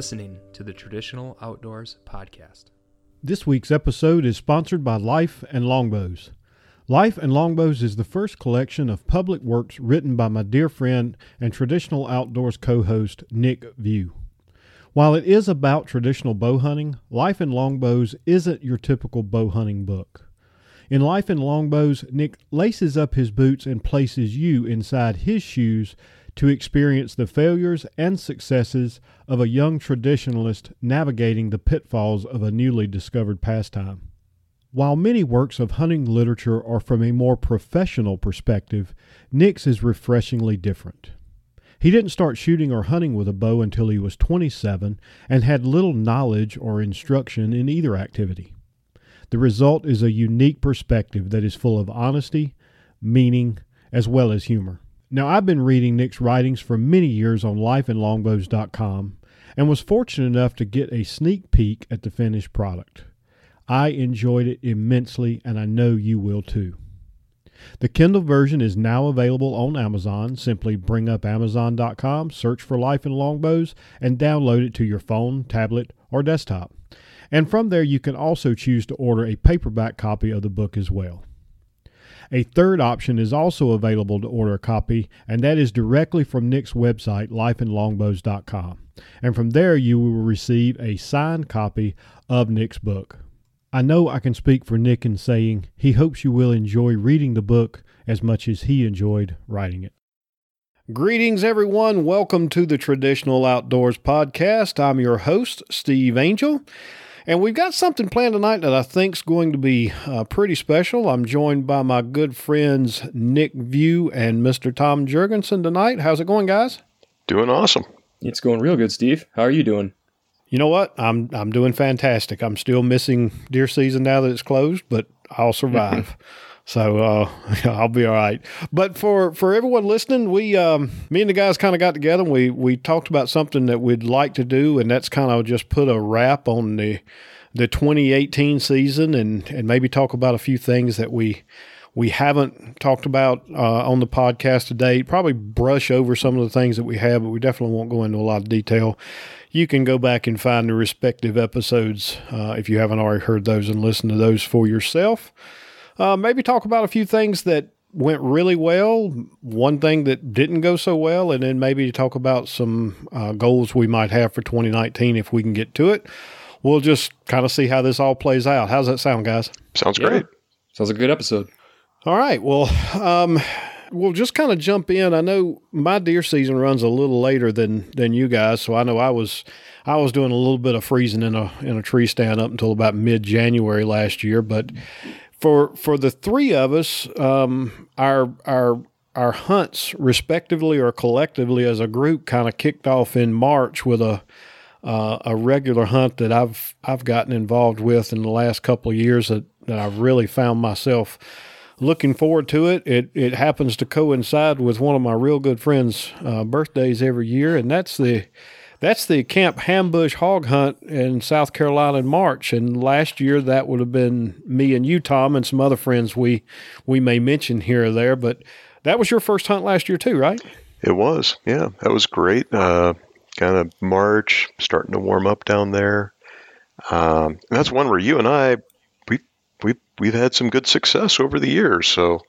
Listening to the Traditional Outdoors Podcast. This week's episode is sponsored by Life and Longbows. Life and Longbows is the first collection of public works written by my dear friend and Traditional Outdoors co host, Nick Viau. While it is about traditional bow hunting, Life and Longbows isn't your typical bow hunting book. In Life and Longbows, Nick laces up his boots and places you inside his shoes to experience the failures and successes of a young traditionalist navigating the pitfalls of a newly discovered pastime. While many works of hunting literature are from a more professional perspective, Nick's is refreshingly different. He didn't start shooting or hunting with a bow until he was 27 and had little knowledge or instruction in either activity. The result is a unique perspective that is full of honesty, meaning, as well as humor. Now, I've been reading Nick's writings for many years on lifeandlongbows.com and was fortunate enough to get a sneak peek at the finished product. I enjoyed it immensely, and I know you will too. The Kindle version is now available on Amazon. Simply bring up Amazon.com, search for Life and Longbows, and download it to your phone, tablet, or desktop. And from there, you can also choose to order a paperback copy of the book as well. A third option is also available to order a copy, and that is directly from Nick's website, lifeandlongbows.com. And from there, you will receive a signed copy of Nick's book. I know I can speak for Nick in saying he hopes you will enjoy reading the book as much as he enjoyed writing it. Greetings, everyone. Welcome to the Traditional Outdoors Podcast. I'm your host, Steve Angel. And we've got something planned tonight that I think is going to be uh, pretty special. I'm joined by my good friends Nick Viau and Mr. Tom Jurgensen tonight. How's it going, guys? Doing awesome. It's going real good, Steve. How are you doing? You know what? I'm I'm doing fantastic. I'm still missing deer season now that it's closed, but I'll survive. So uh, I'll be all right. But for, for everyone listening, we um, me and the guys kind of got together. And we we talked about something that we'd like to do, and that's kind of just put a wrap on the the 2018 season, and and maybe talk about a few things that we we haven't talked about uh, on the podcast today. Probably brush over some of the things that we have, but we definitely won't go into a lot of detail. You can go back and find the respective episodes uh, if you haven't already heard those and listen to those for yourself. Uh, maybe talk about a few things that went really well, one thing that didn't go so well, and then maybe talk about some uh, goals we might have for 2019 if we can get to it. We'll just kind of see how this all plays out. How's that sound, guys? Sounds yeah. great. Sounds like a good episode. All right. Well, um, we'll just kind of jump in. I know my deer season runs a little later than than you guys, so I know I was I was doing a little bit of freezing in a in a tree stand up until about mid January last year, but for for the three of us, um, our our our hunts, respectively or collectively as a group, kind of kicked off in March with a uh, a regular hunt that I've I've gotten involved with in the last couple of years that, that I've really found myself looking forward to it. It it happens to coincide with one of my real good friends' uh, birthdays every year, and that's the that's the Camp Hambush Hog Hunt in South Carolina in March. And last year that would have been me and you, Tom, and some other friends we we may mention here or there. But that was your first hunt last year too, right? It was, yeah. That was great. Uh, kind of March, starting to warm up down there. Um, that's one where you and I we we we've had some good success over the years. So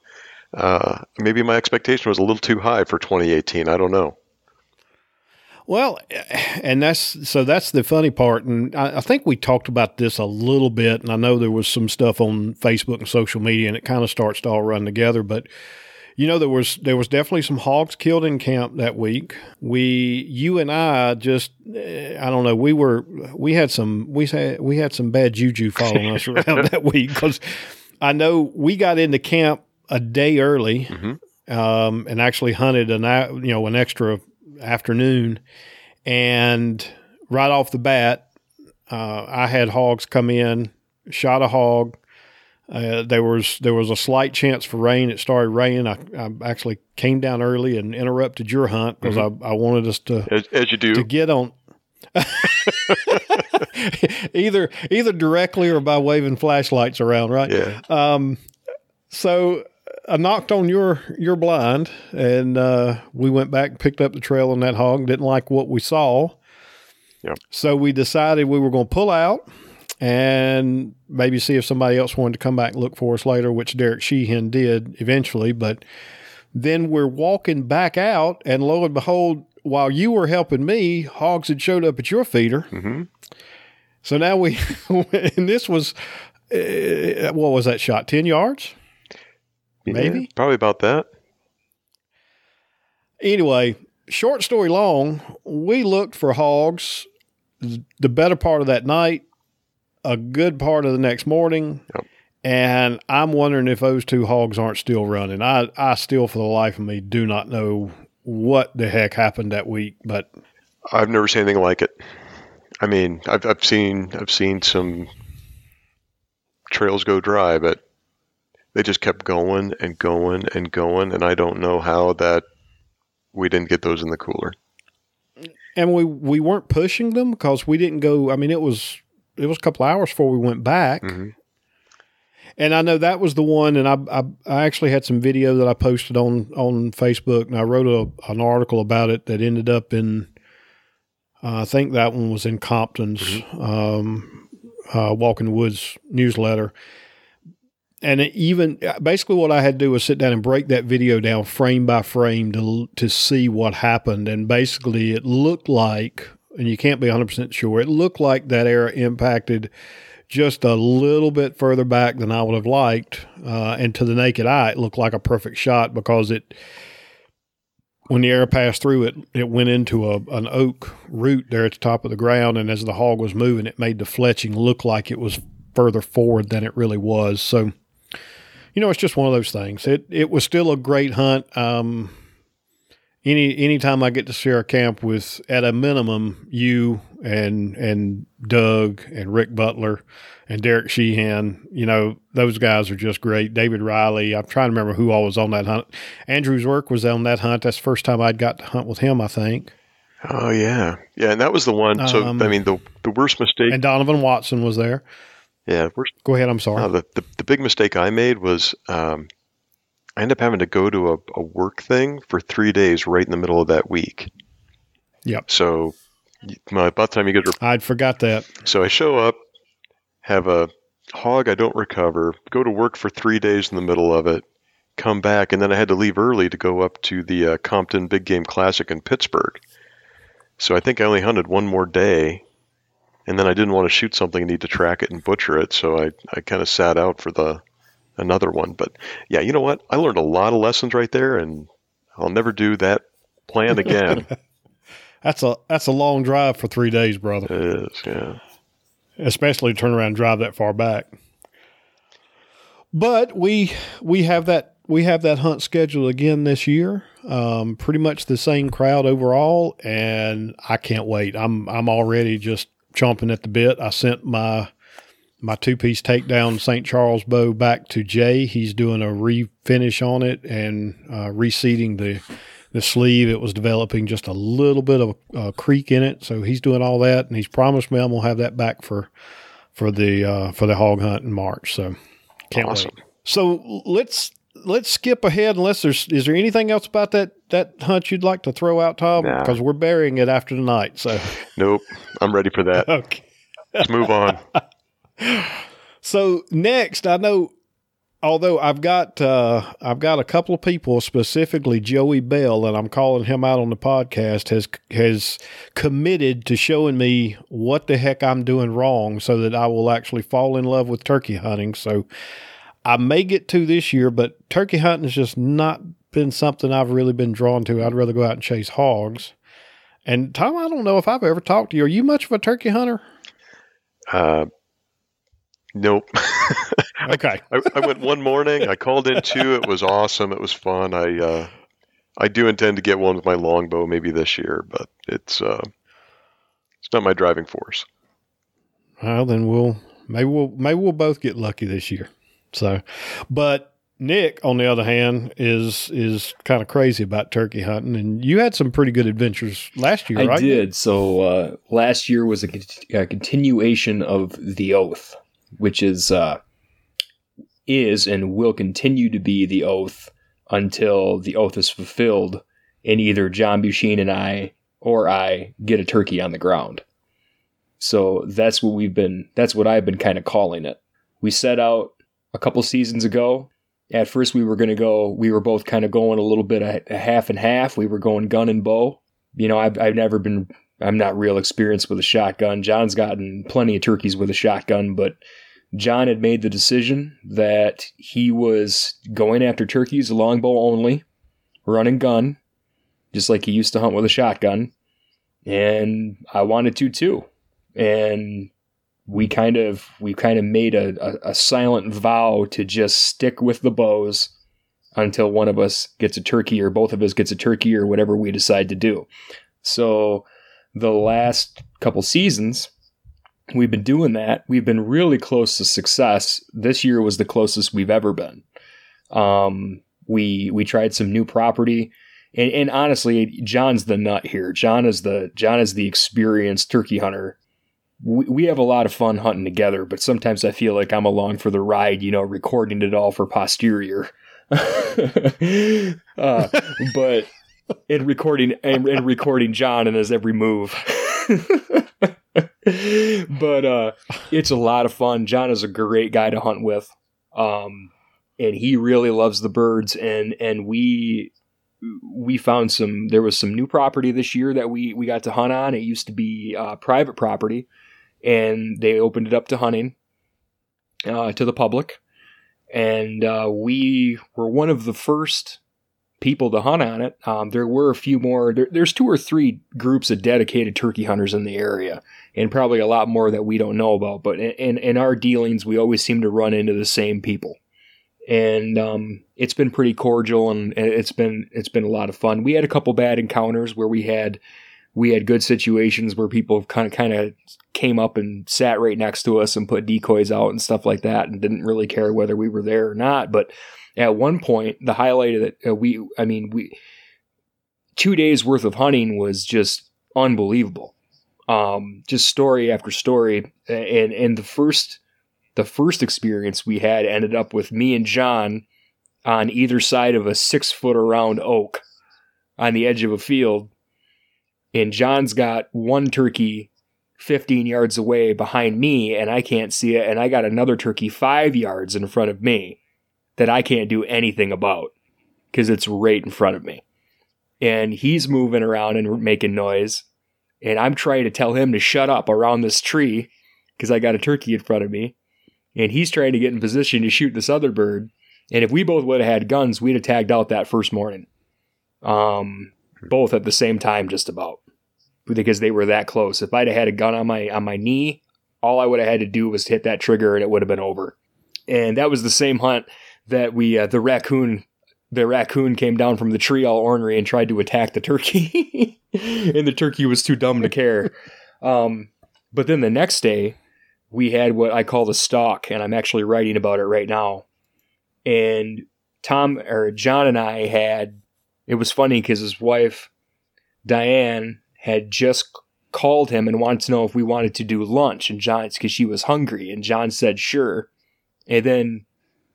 uh, maybe my expectation was a little too high for 2018. I don't know. Well, and that's so that's the funny part, and I, I, think we talked about this a little bit, and I know there was some stuff on Facebook and social media, and it kind of starts to all run together. But you know, there was there was definitely some hogs killed in camp that week. We, you and I, just I don't know, we were we had some we had we had some bad juju following us around that week because I know we got into camp a day early. Mm-hmm. Um, and actually hunted an you know an extra afternoon, and right off the bat, uh, I had hogs come in, shot a hog. Uh, there was there was a slight chance for rain. It started raining. I, I actually came down early and interrupted your hunt because mm-hmm. I, I wanted us to as, as you do to get on either either directly or by waving flashlights around, right? Yeah. Um, so I knocked on your your blind, and uh, we went back and picked up the trail on that hog. Didn't like what we saw, Yep. So we decided we were going to pull out and maybe see if somebody else wanted to come back and look for us later, which Derek Sheehan did eventually. But then we're walking back out, and lo and behold, while you were helping me, hogs had showed up at your feeder. hmm So now we, and this was, uh, what was that shot? 10 yards? Maybe? probably about that. Anyway, short story long, we looked for hogs the better part of that night, a good part of the next morning. Yep. And I'm wondering if those two hogs aren't still running. I, I still, for the life of me, do not know what the heck happened that week, but I've never seen anything like it. I mean, I've I've seen I've seen some trails go dry, but they just kept going and going and going, and I don't know how that we didn't get those in the cooler. and we we weren't pushing them because we didn't go. I mean, it was it was a couple hours before we went back, Mhm. and I know that was the one. And I, I I actually had some video that I posted on on Facebook, and I wrote a, an article about it that ended up in. Uh, I think that one was in Compton's um, uh, Walking Woods newsletter. And even basically what I had to do was sit down and break that video down frame by frame to to see what happened. And basically, it looked like, and you can't be 100% sure, it looked like that area impacted just a little bit further back than I would have liked. Uh, and to the naked eye, it looked like a perfect shot because it, when the air passed through it, it went into a, an oak root there at the top of the ground. And as the hog was moving, it made the fletching look like it was further forward than it really was. So, you know, it's just one of those things. It it was still a great hunt. Um, any anytime I get to share a camp with, at a minimum, you and and Doug and Rick Butler and Derek Sheehan, you know, those guys are just great. David Riley, I'm trying to remember who all was on that hunt. Andrew's work was on that hunt. That's the first time I'd got to hunt with him, I think. Oh yeah, yeah, and that was the one. So Um, I mean, the the worst mistake. And Donovan Watson was there. Yeah. Go ahead. I'm sorry. The, the the big mistake I made was um, I ended up having to go to a, a work thing for three days right in the middle of that week. Yep. So my, by the time you get to I'd forgot that. So I show up, have a hog I don't recover, go to work for three days in the middle of it, come back, and then I had to leave early to go up to the uh, Compton Big Game Classic in Pittsburgh. So I think I only hunted one more day, and then I didn't want to shoot something and need to track it and butcher it, so I, I kind of sat out for the another one. But yeah, you know what? I learned a lot of lessons right there, and I'll never do that plan again. That's a that's a long drive for three days, brother. it is, yeah. especially to turn around and drive that far back. But we we have that we have that hunt scheduled again this year. Um, pretty much the same crowd overall, and I can't wait. I'm I'm already just chomping at the bit. I sent my my two piece takedown St. Charles bow back to Jay. He's doing a refinish on it and uh, reseating the the sleeve. It was developing just a little bit of a, a creak in it, so he's doing all that, and he's promised me I'm gonna have that back for for the uh, for the hog hunt in March. So can't Awesome. wait. So let's let's skip ahead unless there's is there anything else about that that hunt you'd like to throw out, Tom? Nah. Because we're burying it after tonight. So Nope, I'm ready for that. okay. Let's move on. So next, I know, although I've got uh, I've got a couple of people, specifically Joey Bell, and I'm calling him out on the podcast, has has committed to showing me what the heck I'm doing wrong, so that I will actually fall in love with turkey hunting. So I may get to this year, but turkey hunting has just not been something I've really been drawn to. I'd rather go out and chase hogs. And Tom, I don't know if I've ever talked to you. Are you much of a turkey hunter? Uh, nope. Okay. I, I went one morning. I called in two. It was awesome. It was fun. I uh, I do intend to get one with my longbow maybe this year, but it's uh, it's not my driving force. Well, then we'll maybe we'll maybe we'll both get lucky this year. So, but Nick, on the other hand, is is kind of crazy about turkey hunting, and you had some pretty good adventures last year, I right? did. So uh, last year was a, cont- a continuation of the oath, which is uh, is and will continue to be the oath until the oath is fulfilled, and either John Busheen and I or I get a turkey on the ground. So that's what we've been. That's what I've been kind of calling it. We set out a couple seasons ago. At first, we were going to go. We were both kind of going a little bit a, a half and half. We were going gun and bow. You know, I've I've never been. I'm not real experienced with a shotgun. John's gotten plenty of turkeys with a shotgun, but John had made the decision that he was going after turkeys longbow only, running gun, just like he used to hunt with a shotgun. And I wanted to too. And we kind of we kind of made a, a, a silent vow to just stick with the bows until one of us gets a turkey or both of us gets a turkey or whatever we decide to do. So the last couple seasons, we've been doing that. We've been really close to success. This year was the closest we've ever been. Um, we we tried some new property, and, and honestly, John's the nut here. John is the John is the experienced turkey hunter. We, we have a lot of fun hunting together, but sometimes I feel like I'm along for the ride. You know, recording it all for posterior. uh, but in recording and, and recording John and his every move. but uh, it's a lot of fun. John is a great guy to hunt with, um, and he really loves the birds. and And we we found some. There was some new property this year that we we got to hunt on. It used to be uh, private property, and they opened it up to hunting uh, to the public. And uh, we were one of the first people to hunt on it. Um, there were a few more. There, there's two or three groups of dedicated turkey hunters in the area, and probably a lot more that we don't know about. But in, in our dealings, we always seem to run into the same people, and um, it's been pretty cordial and it's been it's been a lot of fun. We had a couple bad encounters where we had we had good situations where people kind of kind of came up and sat right next to us and put decoys out and stuff like that, and didn't really care whether we were there or not, but at one point, the highlight of it, uh, we, I mean, we, two days worth of hunting was just unbelievable. Um, just story after story. And, and the first, the first experience we had ended up with me and John on either side of a six foot around oak on the edge of a field. And John's got one turkey 15 yards away behind me, and I can't see it. And I got another turkey five yards in front of me that I can't do anything about because it's right in front of me. And he's moving around and making noise. And I'm trying to tell him to shut up around this tree because I got a turkey in front of me. And he's trying to get in position to shoot this other bird. And if we both would have had guns, we'd have tagged out that first morning. Um, both at the same time, just about because they were that close. If I'd have had a gun on my on my knee, all I would have had to do was hit that trigger and it would have been over. And that was the same hunt that we uh, the raccoon the raccoon came down from the tree all ornery and tried to attack the turkey, and the turkey was too dumb to care. Um, but then the next day, we had what I call the stalk, and I'm actually writing about it right now. And Tom or John and I had it was funny because his wife Diane had just called him and wanted to know if we wanted to do lunch, and John because she was hungry, and John said sure. And then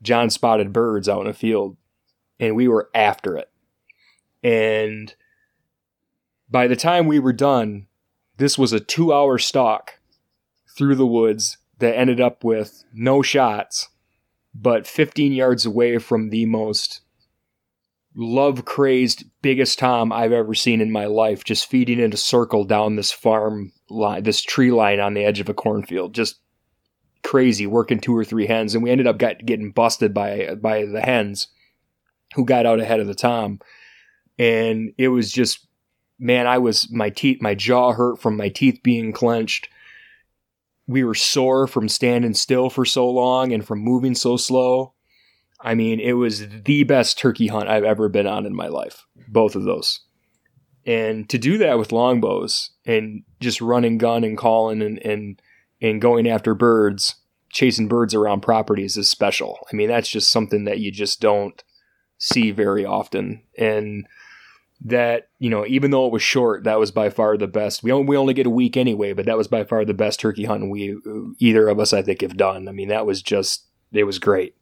John spotted birds out in a field and we were after it. And by the time we were done, this was a two hour stalk through the woods that ended up with no shots, but 15 yards away from the most love crazed biggest tom I've ever seen in my life, just feeding in a circle down this farm line, this tree line on the edge of a cornfield, just crazy working two or three hens, and we ended up got, getting busted by by the hens who got out ahead of the tom, and it was just man, I was my teeth, my jaw hurt from my teeth being clenched. We were sore from standing still for so long and from moving so slow. I mean, it was the best turkey hunt I've ever been on in my life. Both of those. And to do that with longbows and just running gun and calling and, and and going after birds, chasing birds around properties is special. I mean, that's just something that you just don't see very often. And that, you know, even though it was short, that was by far the best. We only, we only get a week anyway, but that was by far the best turkey hunting we either of us I think have done. I mean, that was just it was great.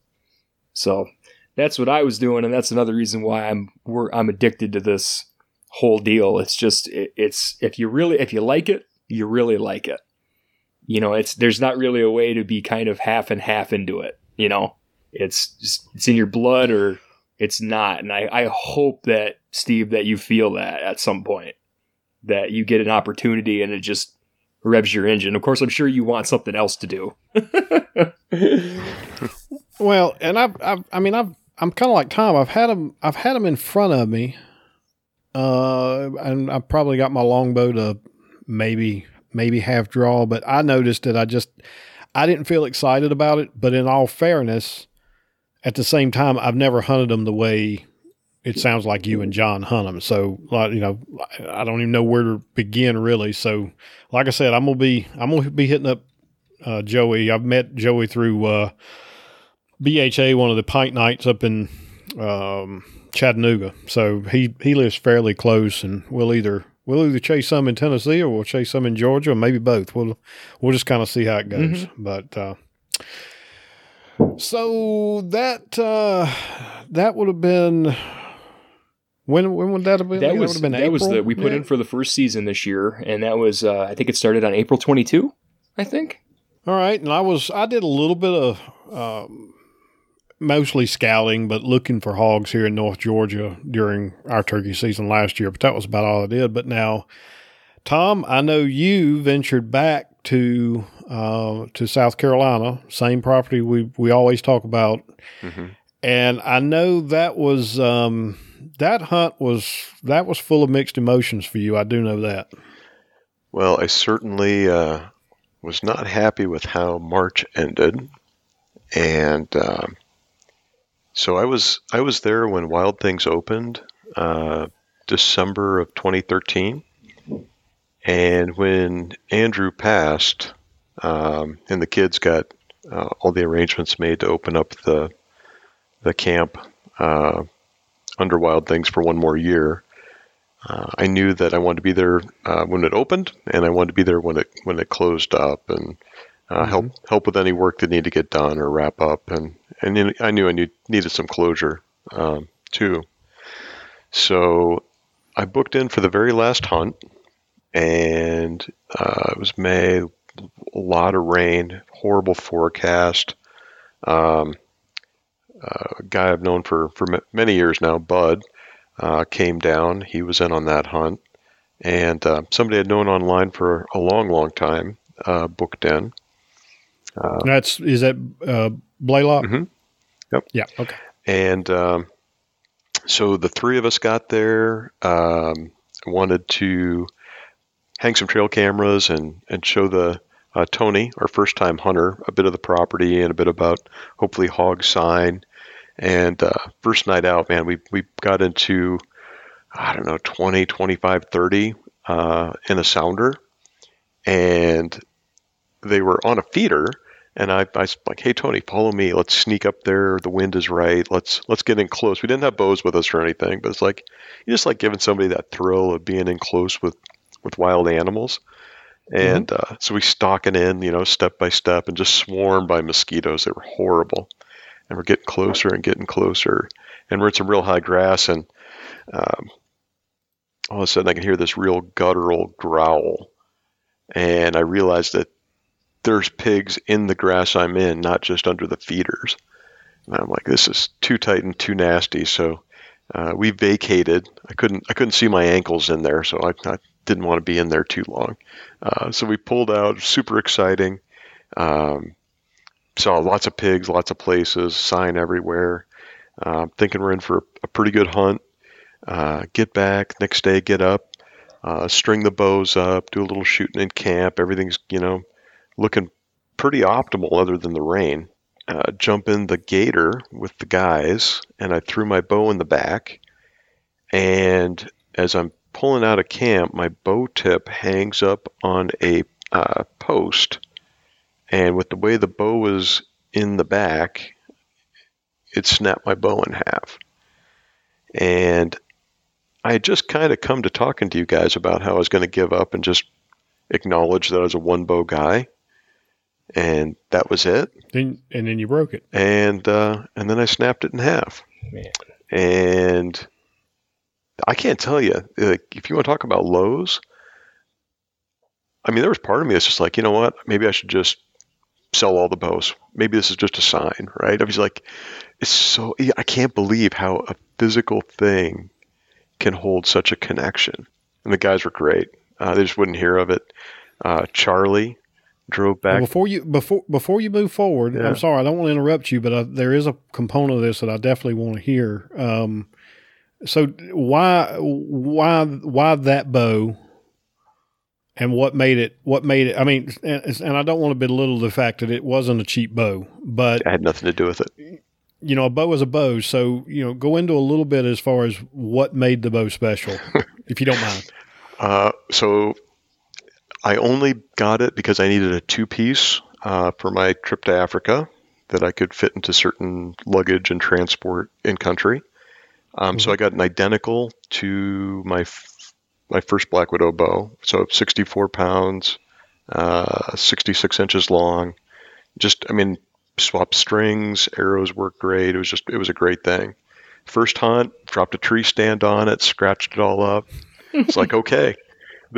So, that's what I was doing and that's another reason why I'm I'm addicted to this whole deal. It's just it, it's if you really if you like it, you really like it you know, it's there's not really a way to be kind of half and half into it. You know, it's just it's in your blood or it's not. And I, I hope that Steve that you feel that at some point that you get an opportunity and it just revs your engine. Of course, I'm sure you want something else to do. well, and I've, I've I mean, I've, I'm kind of like Tom. I've had them, I've had them in front of me, uh, and I've probably got my longbow to maybe, maybe half draw. But I noticed that I just, I didn't feel excited about it. But in all fairness, at the same time, I've never hunted them the way it sounds like you and John hunt them. So, like, you know, I don't even know where to begin really. So, like I said, I'm gonna be I'm gonna be hitting up uh, Joey. I've met Joey through uh, BHA, one of the pint nights up in um, Chattanooga. So he he lives fairly close, and we'll either we'll either chase some in Tennessee or we'll chase some in Georgia, or maybe both. We'll we'll just kind of see how it goes. Mm-hmm. But uh, so that uh, that would have been when when would that have been? That, was, that, been that April? was the we put yeah. in for the first season this year, and that was uh, I think it started on April twenty two. I think. All right, and I was I did a little bit of um, mostly scouting, but looking for hogs here in North Georgia during our turkey season last year. But that was about all I did. But now, Tom, I know you ventured back to uh, to South Carolina, same property we we always talk about, mm-hmm. and I know that was. Um, that hunt was that was full of mixed emotions for you. I do know that. Well, I certainly uh, was not happy with how March ended, and uh, so I was I was there when Wild Things opened, uh, December of 2013, and when Andrew passed, um, and the kids got uh, all the arrangements made to open up the the camp uh, under Wild Things for one more year. Uh, I knew that I wanted to be there uh, when it opened, and I wanted to be there when it when it closed up, and uh, mm-hmm. help help with any work that needed to get done or wrap up, and and I knew I need, needed some closure um, too. So I booked in for the very last hunt, and uh, it was May, a lot of rain, horrible forecast. Um, a guy I've known for, for many years now, Bud, uh, came down. He was in on that hunt. And uh, somebody I'd known online for a long, long time uh, booked in. Uh, That's is that uh, Blaylock? Mm-hmm. Yep. Yeah. Okay. And um, so the three of us got there. Um, wanted to hang some trail cameras and and show the uh, Tony, our first time hunter, a bit of the property and a bit about hopefully hog sign. And uh, first night out, man, we, we got into, I don't know, 20, 25, 30 uh, in a sounder. And they were on a feeder. And I, I was like, hey, Tony, follow me. Let's sneak up there. The wind is right. Let's let's get in close. We didn't have bows with us or anything, but it's like you just like giving somebody that thrill of being in close with, with wild animals. Mm-hmm. And mm-hmm. uh, so we stalking in, you know, step by step, and just swarmed by mosquitoes. They were horrible, and we're getting closer and getting closer, and we're in some real high grass, and um, all of a sudden I can hear this real guttural growl, and I realized that there's pigs in the grass I'm in, not just under the feeders. And I'm like, this is too tight and too nasty. So uh, we vacated. I couldn't I couldn't see my ankles in there, so I, I didn't want to be in there too long. Uh, so we pulled out, super exciting. Um, saw lots of pigs, lots of places, sign everywhere. Uh, thinking we're in for a pretty good hunt. Uh, get back next day, get up, uh, string the bows up, do a little shooting in camp. Everything's you know looking pretty optimal, other than the rain. Uh, jump in the gator with the guys, and I threw my bow in the back. And as I'm pulling out of camp, my bow tip hangs up on a uh, post, and with the way the bow was in the back, it snapped my bow in half. And I had just kind of come to talking to you guys about how I was going to give up and just acknowledge that I was a one bow guy, and that was it. Then and then you broke it, and uh, and then I snapped it in half. Man. And I can't tell you. Like, if you want to talk about lows, I mean, there was part of me that's just like, you know what? Maybe I should just sell all the bows. Maybe this is just a sign, right? I was like, it's so, I can't believe how a physical thing can hold such a connection. And the guys were great. Uh, they just wouldn't hear of it. Uh, Charlie drove back. Well, before you before before you move forward, Yeah. I'm sorry, I don't want to interrupt you, but uh, there is a component of this that I definitely want to hear. Um, so why why why that bow? And what made it? What made it? I mean, and, and I don't want to belittle the fact that it wasn't a cheap bow, but it had nothing to do with it. you know, a bow is a bow. So you know, go into a little bit as far as what made the bow special, if you don't mind. Uh, so I only got it because I needed a two piece uh, for my trip to Africa that I could fit into certain luggage and transport in country. Um, So I got an identical to my f- my first Black Widow bow. So 64 pounds, uh, 66 inches long. Just, I mean, swap strings, arrows work great. It was just, it was a great thing. First hunt, dropped a tree stand on it, scratched it all up. It's like, okay.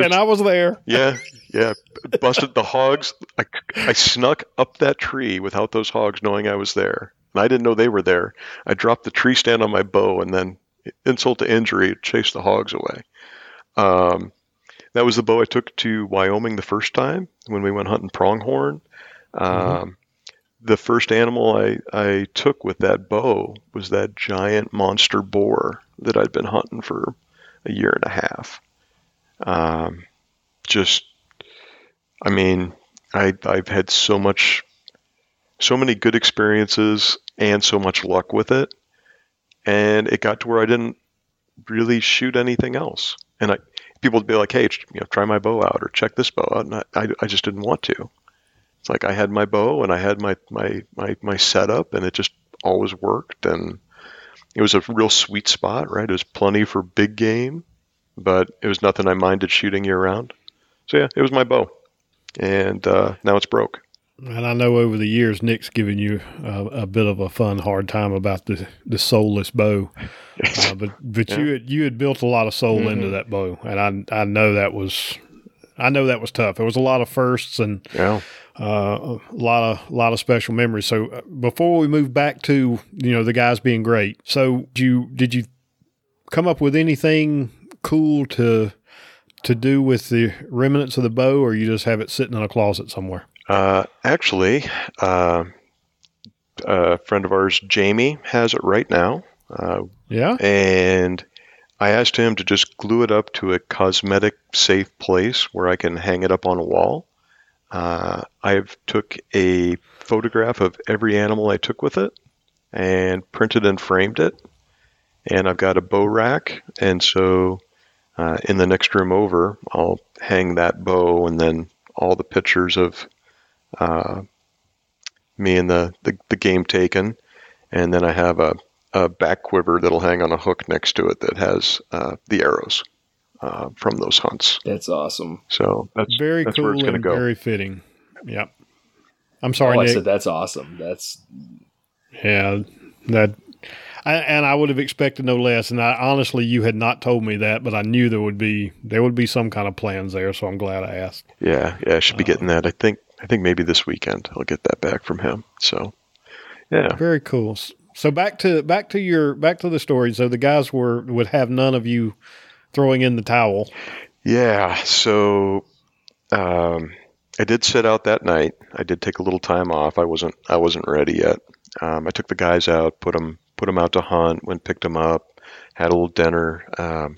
And I was there. Yeah, yeah. Busted the hogs. I, I snuck up that tree without those hogs knowing I was there. And I didn't know they were there. I dropped the tree stand on my bow and then, insult to injury, chased the hogs away. Um, that was the bow I took to Wyoming the first time when we went hunting pronghorn. Um, The first animal I, I took with that bow was that giant monster boar that I'd been hunting for a year and a half. Um, just, I mean, I, I've had so much, so many good experiences and so much luck with it. And it got to where I didn't really shoot anything else. And I, people would be like, "Hey, you know, try my bow out or check this bow out," and I, I, I just didn't want to. It's like I had my bow and I had my my my my setup, and it just always worked. And it was a real sweet spot, right? It was plenty for big game, but it was nothing I minded shooting year round. So yeah, it was my bow, and uh, now it's broke. And I know over the years, Nick's given you a, a bit of a fun, hard time about the, the soulless bow. Uh, but but you had, you had built a lot of soul into that bow, and I I know that was I know that was tough. There was a lot of firsts and Yeah. uh, a lot of lot of special memories. So uh, before we move back to you know the guys being great, so did you did you come up with anything cool to to do with the remnants of the bow, or you just have it sitting in a closet somewhere? Uh, actually, uh, a friend of ours, Jamie, has it right now. Uh, Yeah. and I asked him to just glue it up to a cosmetic safe place where I can hang it up on a wall. Uh, I've took a photograph of every animal I took with it and printed and framed it. And I've got a bow rack, and so uh, in the next room over, I'll hang that bow and then all the pictures of uh, me and the, the, the game taken. And then I have a, a back quiver that'll hang on a hook next to it that has uh, the arrows uh, from those hunts. That's awesome. So that's very that's cool where it's going to and go. very fitting. Yep. I'm sorry, oh, I Nick. said that's awesome. That's Yeah, that, I, and I would have expected no less. And I honestly, you had not told me that, but I knew there would be there would be some kind of plans there. So I'm glad I asked. yeah, yeah, I should be Uh, getting that. I think I think maybe this weekend I'll get that back from him. So yeah, Very cool. So back to back to your back to the story. So the guys were would have none of you throwing in the towel. Yeah, so um, I did sit out that night. I did take a little time off. I wasn't I wasn't ready yet. Um, I took the guys out, put them put them out to hunt, went picked them up, had a little dinner. Um,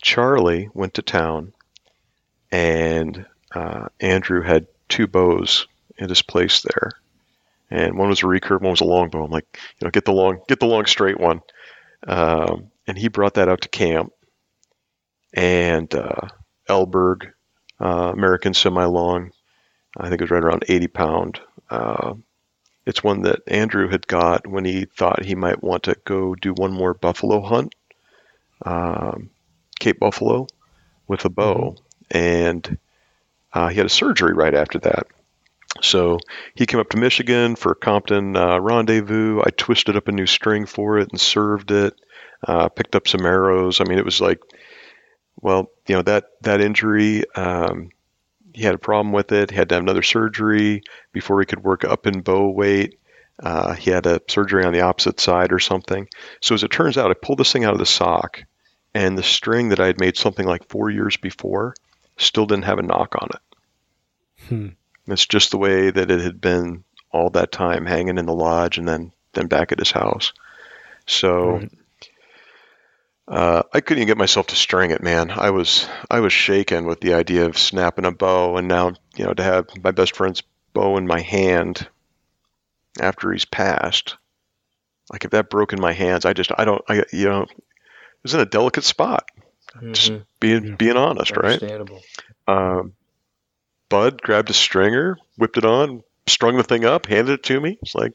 Charlie went to town, and uh, Andrew had two bows in his place there, and one was a recurve, one was a long bow. I'm like, you know, get the long get the long straight one, um, and he brought that out to camp and uh, Elberg, uh, American semi-long. I think it was right around 80 pound. Uh, it's one that Andrew had got when he thought he might want to go do one more buffalo hunt, um, Cape Buffalo, with a bow, and uh, he had a surgery right after that. So he came up to Michigan for Compton uh, rendezvous. I twisted up a new string for it and served it. Uh, picked up some arrows. I mean, it was like well, you know that that injury, um, he had a problem with it. He had to have another surgery before he could work up in bow weight. Uh, he had a surgery on the opposite side or something. So as it turns out, I pulled this thing out of the sock, and the string that I had made something like four years before still didn't have a nock on it. Hmm. It's just the way that it had been all that time, hanging in the lodge and then then back at his house. So. Right. Uh, I couldn't even get myself to string it, man. I was I was shaken with the idea of snapping a bow, and now you know to have my best friend's bow in my hand after he's passed. Like if that broke in my hands, I just I don't I you know it was in a delicate spot. Just Mhm. being Yeah. being honest, right? Understandable. Um, Bud grabbed a stringer, whipped it on, strung the thing up, handed it to me. It's like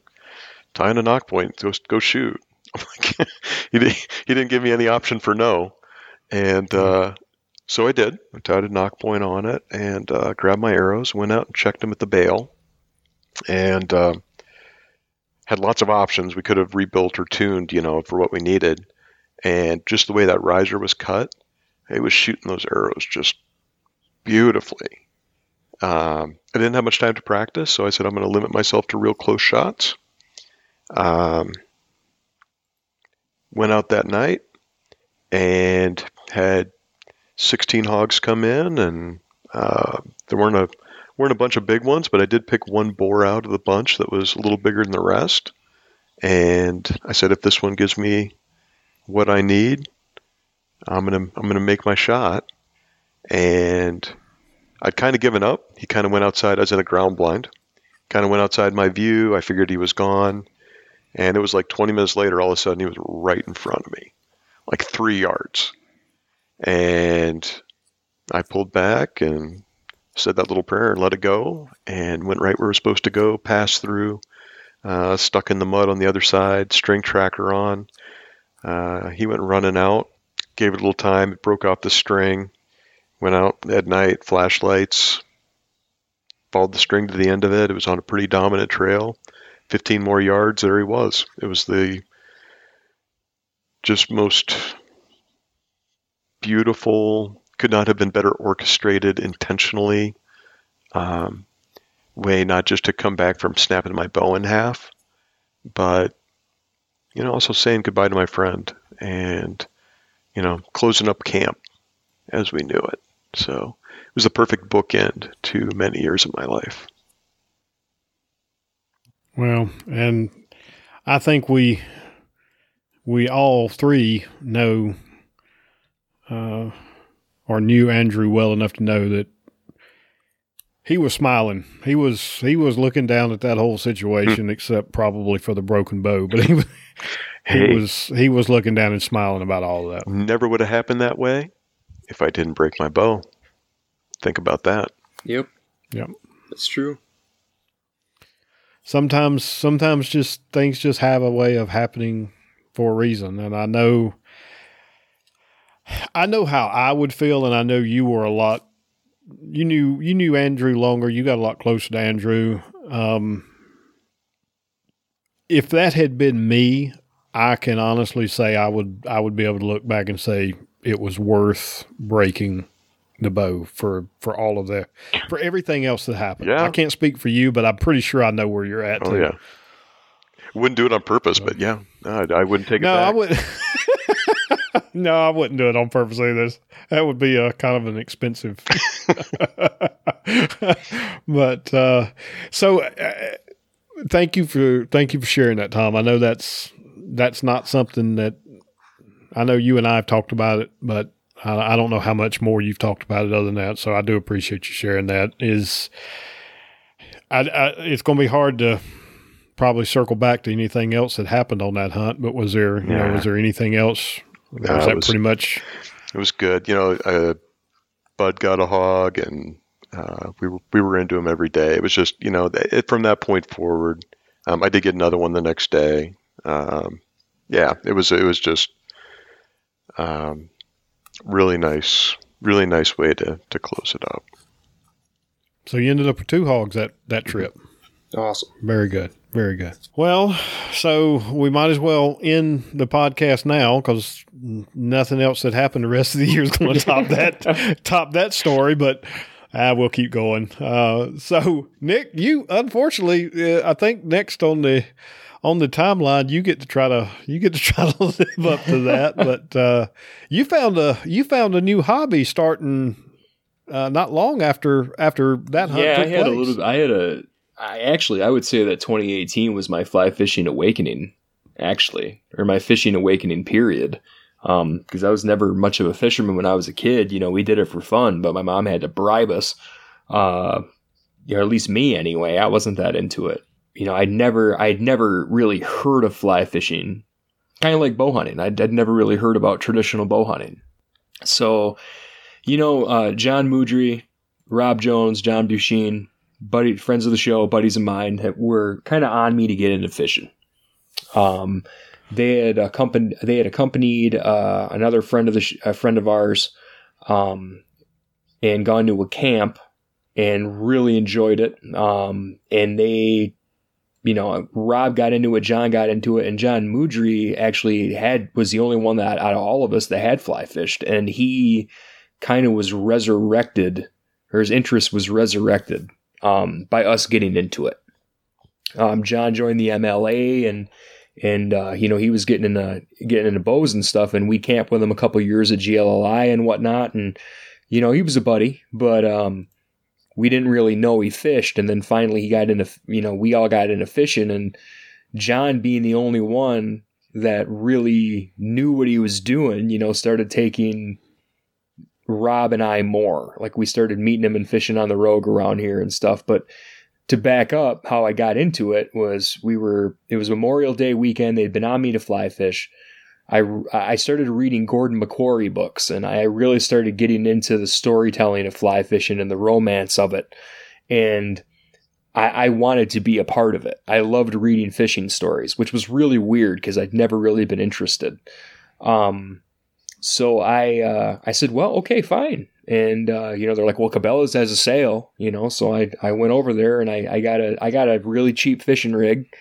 tying a nock point. Go go shoot. Like, he didn't he didn't give me any option for no, and uh, so I did. I tied a nock point on it and uh, grabbed my arrows, went out and checked them at the bale, and uh, had lots of options. We could have rebuilt or tuned, you know, for what we needed, and just the way that riser was cut, it was shooting those arrows just beautifully. Um, I didn't have much time to practice, so I said I'm going to limit myself to real close shots. Um, went out that night and had 16 hogs come in, and uh, there weren't a weren't a bunch of big ones, but I did pick one boar out of the bunch that was a little bigger than the rest. And I said, if this one gives me what I need, I'm gonna I'm gonna make my shot. And I'd kind of given up. He kind of went outside. I was in a ground blind. Kind of went outside my view. I figured he was gone. And it was like 20 minutes later, all of a sudden, he was right in front of me, like three yards. And I pulled back and said that little prayer and let it go and went right where was supposed to go, passed through, uh, stuck in the mud on the other side, string tracker on. Uh, he went running out, gave it a little time, it broke off the string, went out at night, flashlights, followed the string to the end of it. It was on a pretty dominant trail. 15 more yards, there he was. It was the just most beautiful, could not have been better orchestrated intentionally um, way, not just to come back from snapping my bow in half, but, you know, also saying goodbye to my friend and, you know, closing up camp as we knew it. So it was the perfect bookend to many years of my life. Well, and I think we we all three know uh, or knew Andrew well enough to know that he was smiling. He was he was looking down at that whole situation, except probably for the broken bow. But he was Hey. he was he was looking down and smiling about all of that. Never would have happened that way if I didn't break my bow. Think about that. Yep. Yep. That's true. Sometimes sometimes just things just have a way of happening for a reason. And i know i know how i would feel and i know you were a lot you knew you knew andrew longer. You got a lot closer to andrew. Um if that had been me i can honestly say i would i would be able to look back and say it was worth breaking the bow for for all of that for everything else that happened Yeah. i can't speak for you but i'm pretty sure i know where you're at Oh too. yeah. Wouldn't do it on purpose, but yeah, no, I, I wouldn't take no it back. i would no i wouldn't do it on purpose either that would be a kind of an expensive but uh so uh, thank you for thank you for sharing that tom i know that's that's not something that i know you and i have talked about it but I, I don't know how much more you've talked about it other than that so i do appreciate you sharing that is I, I it's going to be hard to probably circle back to anything else that happened on that hunt but was there you know was there anything else No, was that was- pretty much It was good. You know, uh, Bud got a hog, and uh, we were we were into him every day. It was just you know it, from that point forward. Um, I did get another one the next day. Um, yeah, it was it was just um, really nice, really nice way to to close it up. so you ended up with two hogs that that trip Awesome. Very good. Very good. Well, so we might as well end the podcast now because nothing else that happened the rest of the year is going to top that top that story. But Ah, we'll keep going. Uh, so, Nick, you unfortunately, uh, I think next on the on the timeline, you get to try to you get to try to live up to that. but uh, you found a you found a new hobby starting uh, not long after after that hunt. Yeah, I had place. a little. I had a. I actually, I would say that 2018 was my fly fishing awakening, actually, or my fishing awakening period. Because I was never much of a fisherman when I was a kid. You know, we did it for fun, but my mom had to bribe us, uh, or at least me anyway. I wasn't that into it. You know, I'd never, I'd never really heard of fly fishing. Kind of like bow hunting. I'd, I'd never really heard about traditional bow hunting. So, you know, uh, John Moodry, Rob Jones, John Busheen, buddy, friends of the show, buddies of mine, that were kind of on me to get into fishing. Um, they had accompanied, they had accompanied uh, another friend of the sh- a friend of ours, um, and gone to a camp and really enjoyed it. Um, and they, you know, Rob got into it, John got into it, and John Moodry actually had was the only one that out of all of us that had fly fished, and he kind of was resurrected, or his interest was resurrected um, by us getting into it. Um, John joined the MLA and and uh, you know he was getting into getting into bows and stuff, and we camped with him a couple years at GLLI and whatnot, and you know he was a buddy, but um, we didn't really know he fished, and then finally he got into you know we all got into fishing, and John being the only one that really knew what he was doing, you know, started taking Rob and I more. Like we started meeting him and fishing on the rogue around here and stuff. But to back up, how I got into it was we were it was Memorial Day weekend. They'd been on me to fly fish. I, I started reading Gordon MacQuarrie books and I really started getting into the storytelling of fly fishing and the romance of it. And I, I wanted to be a part of it. I loved reading fishing stories, which was really weird because I'd never really been interested. Um, so I uh, I said, well, okay, fine. And uh, you know, they're like, well, Cabela's has a sale, you know. So I I went over there and I, I got a I got a really cheap fishing rig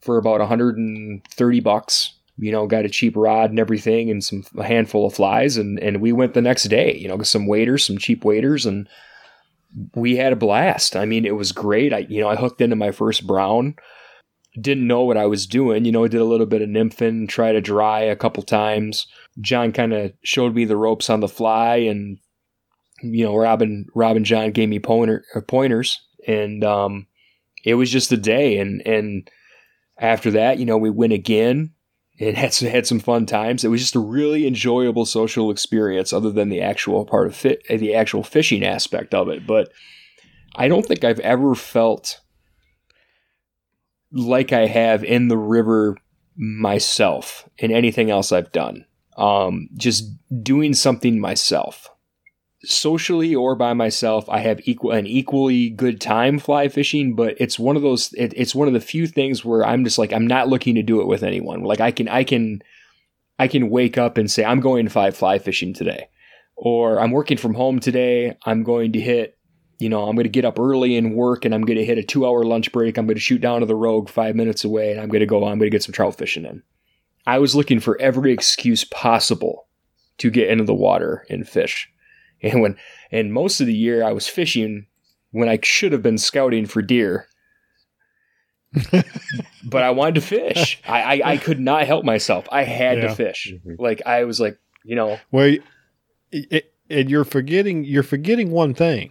for about 130 bucks. You know, got a cheap rod and everything, and some a handful of flies, and and we went the next day. You know, some waders, some cheap waders, and we had a blast. I mean, it was great. I you know I hooked into my first brown didn't know what I was doing. You know, I did a little bit of nymphing, tried to dry a couple times. John kind of showed me the ropes on the fly, and you know, Robin, Robin, John gave me pointer uh, pointers, and um, it was just a day. And and after that, you know, we went again and had some, had some fun times. It was just a really enjoyable social experience, other than the actual part of fit, the actual fishing aspect of it. But I don't think I've ever felt like I have in the river myself in anything else I've done. Um, just doing something myself, socially or by myself. I have equal an equally good time fly fishing, but it's one of those. It, it's one of the few things where I'm just like I'm not looking to do it with anyone. Like I can I can I can wake up and say I'm going to fly fishing today, or I'm working from home today. I'm going to hit you know, I'm going to get up early and work and I'm going to hit a two hour lunch break. I'm going to shoot down to the rogue five minutes away and I'm going to go, I'm going to get some trout fishing in. I was looking for every excuse possible to get into the water and fish. And when, and most of the year I was fishing when I should have been scouting for deer. but I wanted to fish. I, I, I, could not help myself. I had Yeah. to fish. Mhm. Like I was like, you know, Well, it, and you're forgetting you're forgetting one thing.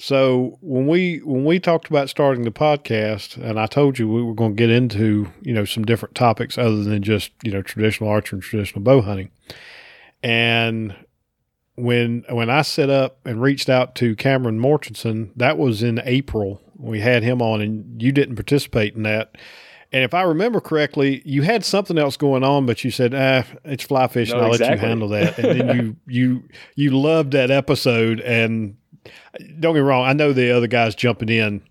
So when we when we talked about starting the podcast, and I told you we were going to get into you know some different topics other than just you know traditional archery and traditional bow hunting, and when when I set up and reached out to Cameron Mortensen, that was in April. We had him on, and you didn't participate in that. And if I remember correctly, you had something else going on, but you said, "Ah, it's fly fishing. No, I'll let you handle that." And then you you you loved that episode. And don't get me wrong, I know the other guys jumping in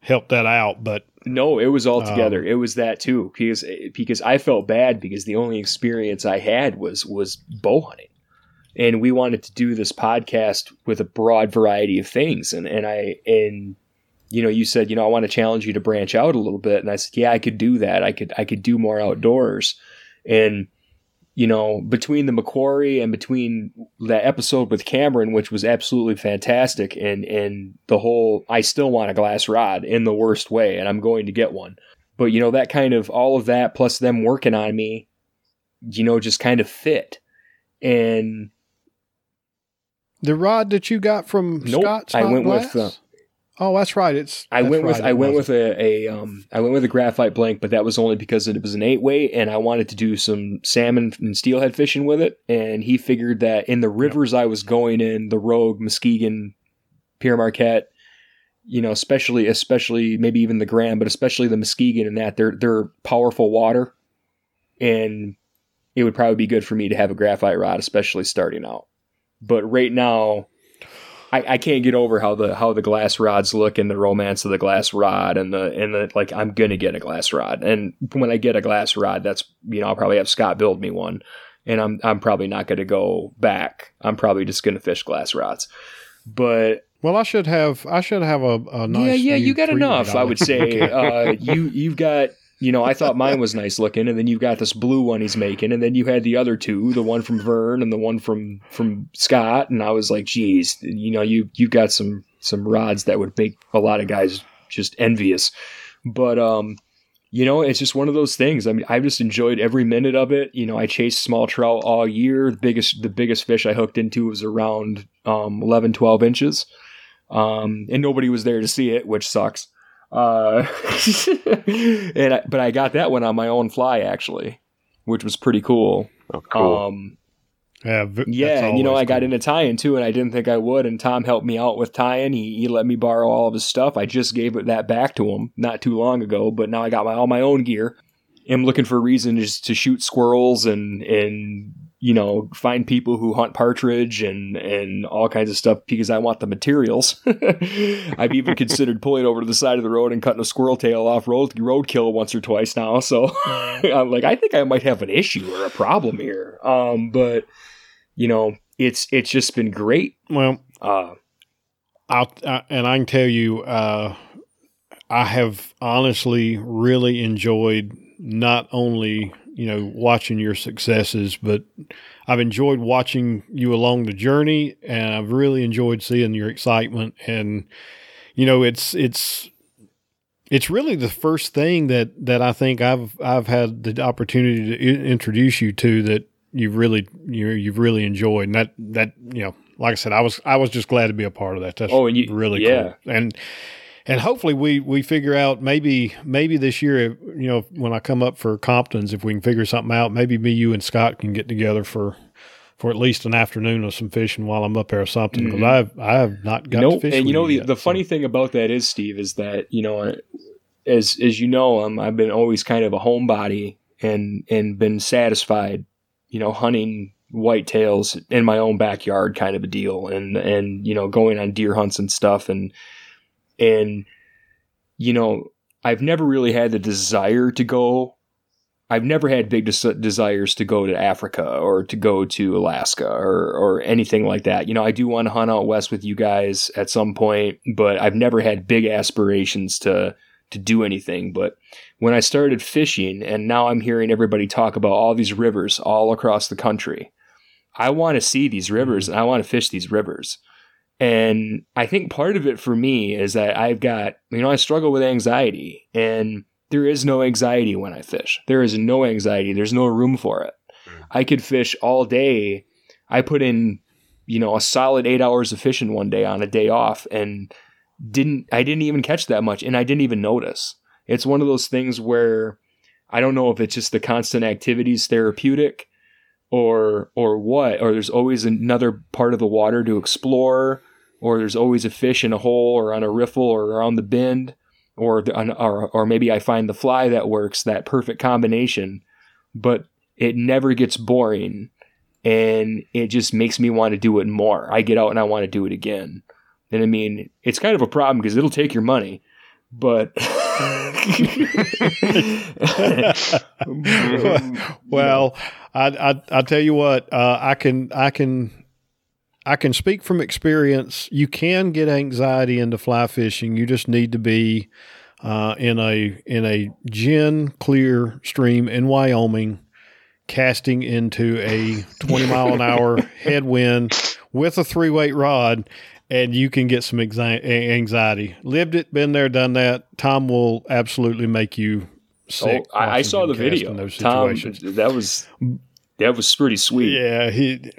helped that out, but No, it was all Um, together. it was that too, because because I felt bad because the only experience I had was was bow hunting, and we wanted to do this podcast with a broad variety of things, and and I and you know you said you know I want to challenge you to branch out a little bit, and I said yeah I could do that. I could I could do more outdoors, and you know, between the MacQuarrie and between that episode with Cameron, which was absolutely fantastic, and and the whole, I still want a glass rod in the worst way, and I'm going to get one. But you know, that kind of all of that plus them working on me, you know, just kind of fit. And The rod that you got from Nope, Scott's I went with, Glass? uh, oh, that's right. It's I went with right, I went with a, a um I went with a graphite blank, but that was only because it was an eight weight, and I wanted to do some salmon and steelhead fishing with it. And he figured that in the rivers I was going in, the Rogue, Muskegon, Pere Marquette, you know, especially especially maybe even the Grand, but especially the Muskegon and that they're they're powerful water, and it would probably be good for me to have a graphite rod, especially starting out. But right now, I, I can't get over how the how the glass rods look and the romance of the glass rod and the and the like I'm gonna get a glass rod and when I get a glass rod that's you know I'll probably have Scott build me one and I'm I'm probably not gonna go back I'm probably just gonna fish glass rods but Well, I should have. I should have a, a nice. yeah yeah you got enough I would say uh, you you've got you know I thought mine was nice looking and then you've got this blue one he's making and then you had the other two the one from Vern and the one from from Scott and I was like geez you know you you got some some rods that would make a lot of guys just envious. But um you know it's just one of those things. I mean I've just enjoyed every minute of it. You know I chased small trout all year. The biggest the biggest fish I hooked into was around um 11 12 inches. Um and nobody was there to see it which sucks uh, and I, but I got that one on my own fly actually, which was pretty cool. Oh, cool. Um, Yeah, v- yeah, and you know always I got cool. into tying too, and I didn't think I would. And Tom helped me out with tying. He, he let me borrow all of his stuff. I just gave it that back to him not too long ago, but now I got my all my own gear. I'm looking for reasons to shoot squirrels and and you know find people who hunt partridge and and all kinds of stuff because I want the materials. I've even considered pulling over to the side of the road and cutting a squirrel tail off road roadkill once or twice now. So I'm like, I think I might have an issue or a problem here. Um, but you know, it's it's just been great. Well, Uh, I'll, I, and I can tell you, uh, I have honestly really enjoyed not only you know watching your successes, but I've enjoyed watching you along the journey, and I've really enjoyed seeing your excitement. And you know, it's it's it's really the first thing that that I think I've I've had the opportunity to I- introduce you to that you've really you know, you've really enjoyed, and that that you know. Like I said, I was I was just glad to be a part of that. That's Oh, and you- really yeah. cool. And and hopefully we we figure out maybe maybe this year you know when I come up for Compton's if we can figure something out maybe me you and Scott can get together for for at least an afternoon of some fishing while I'm up there or something because Mhm. I've I have not got to nope. fish And you know the, yet, the so. funny thing about that is, Steve, is that you know, as as you know, um, I've been always kind of a homebody and and been satisfied, you know, hunting whitetails in my own backyard, kind of a deal, and and you know, going on deer hunts and stuff, and and you know, I've never really had the desire to go. I've never had big des- desires to go to Africa or to go to Alaska or or anything like that. You know, I do want to hunt out west with you guys at some point, but I've never had big aspirations to to do anything. But when I started fishing, and now I'm hearing everybody talk about all these rivers all across the country, I want to see these rivers mm-hmm. and I want to fish these rivers. And I think part of it for me is that I've got, you know, I struggle with anxiety and there is no anxiety when I fish. There is no anxiety. There's no room for it. Mm. I could fish all day. I put in, you know, a solid eight hours of fishing one day on a day off and didn't, I didn't even catch that much and I didn't even notice. It's one of those things where I don't know if it's just the constant activities therapeutic or, or what, or there's always another part of the water to explore or there's always a fish in a hole or on a riffle or around the bend or, or or maybe I find the fly that works that perfect combination but it never gets boring and it just makes me want to do it more. I get out and I want to do it again. And I mean it's kind of a problem because it'll take your money but well, I, I I tell you what, uh, I can I can I can speak from experience. You can get anxiety into fly fishing. You just need to be uh, in a in a gin clear stream in Wyoming. casting into a 20 mile an hour headwind with a three weight rod, and you can get some anxiety. Lived it, been there, done that. Tom will absolutely make you sick. Oh, I, I saw the video. Those Tom, that was that was pretty sweet. Yeah, he.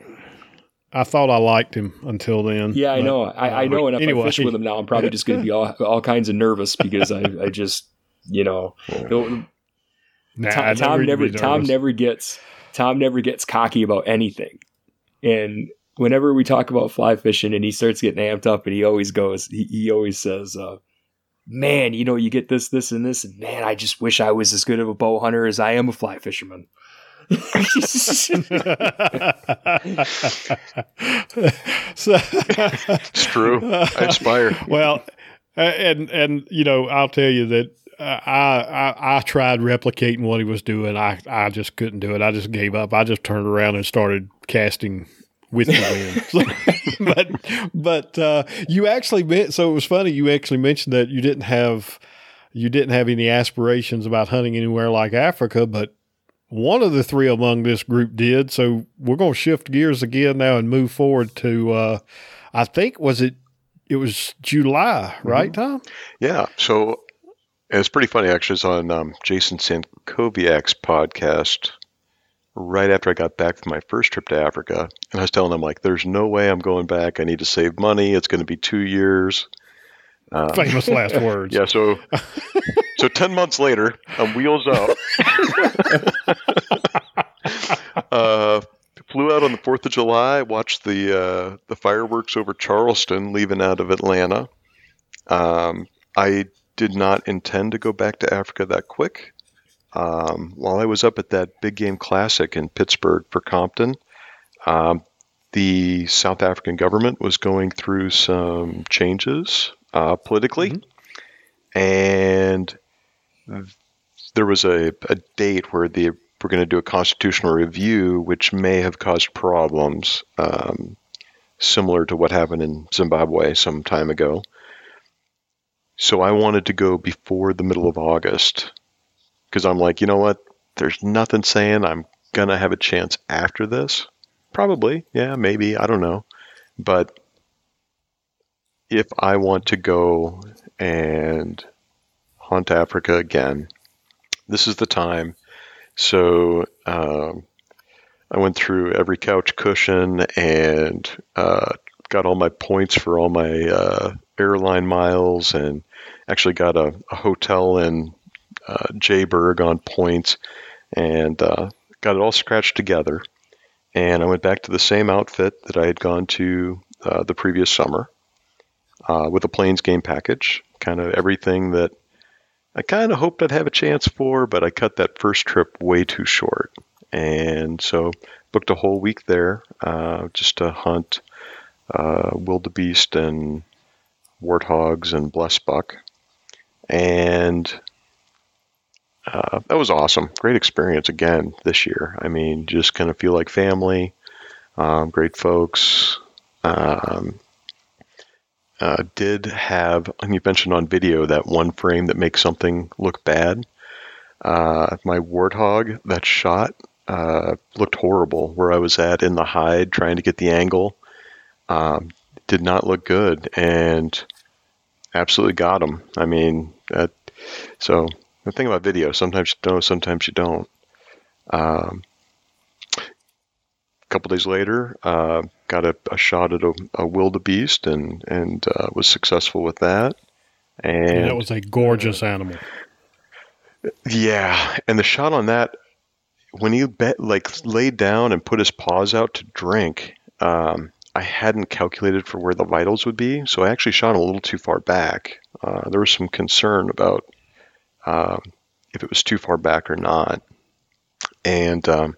I thought I liked him until then. Yeah, I know. I, I know. And if anyway. I fish with him now, I'm probably just going to be all, all kinds of nervous because I, I just, you know, nah, Tom, Tom never Tom never gets Tom never gets cocky about anything, and whenever we talk about fly fishing and he starts getting amped up and he always goes, he, he always says, uh, man, you know, you get this, this, and this, and man, I just wish I was as good of a bow hunter as I am a fly fisherman. So, it's true. I aspire. Well, and and you know, I'll tell you that uh, I, I, I tried replicating what he was doing. I I just couldn't do it. I just gave up. I just turned around and started casting with the wind. but but uh, you actually meant so it was funny. You actually mentioned that you didn't have you didn't have any aspirations about hunting anywhere like Africa, but one of the three among this group did. So we're going to shift gears again now and move forward to uh, I think was it it was July, right, mm-hmm. Tom? Yeah. So it's pretty funny actually. It's on um, Jason Sankoviak's podcast right after I got back from my first trip to Africa. And I was telling them, like, there's no way I'm going back. I need to save money. It's going to be two years. Um, Famous last words. Yeah. So, so 10 months later, I'm wheels out. uh, flew out on the 4th of July, watched the, uh, the fireworks over Charleston leaving out of Atlanta. Um, I did not intend to go back to Africa that quick. Um, while I was up at that big game classic in Pittsburgh for Compton, um, the South African government was going through some changes uh, politically, mm-hmm. and there was a, a date where they were going to do a constitutional review, which may have caused problems, um, similar to what happened in Zimbabwe some time ago. So I wanted to go before the middle of August because I'm like, you know what? There's nothing saying I'm gonna have a chance after this. Probably, yeah, maybe. I don't know, but if I want to go and hunt Africa again, this is the time. So um, I went through every couch cushion and uh, got all my points for all my uh, airline miles and actually got a, a hotel in uh, Joburg on points and uh, got it all scratched together. And I went back to the same outfit that I had gone to uh, the previous summer uh, with the Plains game package, kind of everything that I kind of hoped I'd have a chance for, but I cut that first trip way too short. And so booked a whole week there uh, just to hunt uh, wildebeest and warthogs and blesbuck. And uh, that was awesome. Great experience again this year. I mean, just kind of feel like family, um, great folks. Um, uh, did have, you mentioned on video that one frame that makes something look bad. Uh, my warthog, that shot uh, looked horrible where I was at in the hide trying to get the angle. Um, did not look good and absolutely got him. I mean, that, so the thing about video, sometimes you know, sometimes you don't. Um, couple days later, uh, got a, a, shot at a, a wildebeest and and uh, was successful with that. And that was a gorgeous animal. Yeah, and the shot on that, when he bet like laid down and put his paws out to drink, um, I hadn't calculated for where the vitals would be, so I actually shot him a little too far back. Uh, there was some concern about um, if it was too far back or not. And um,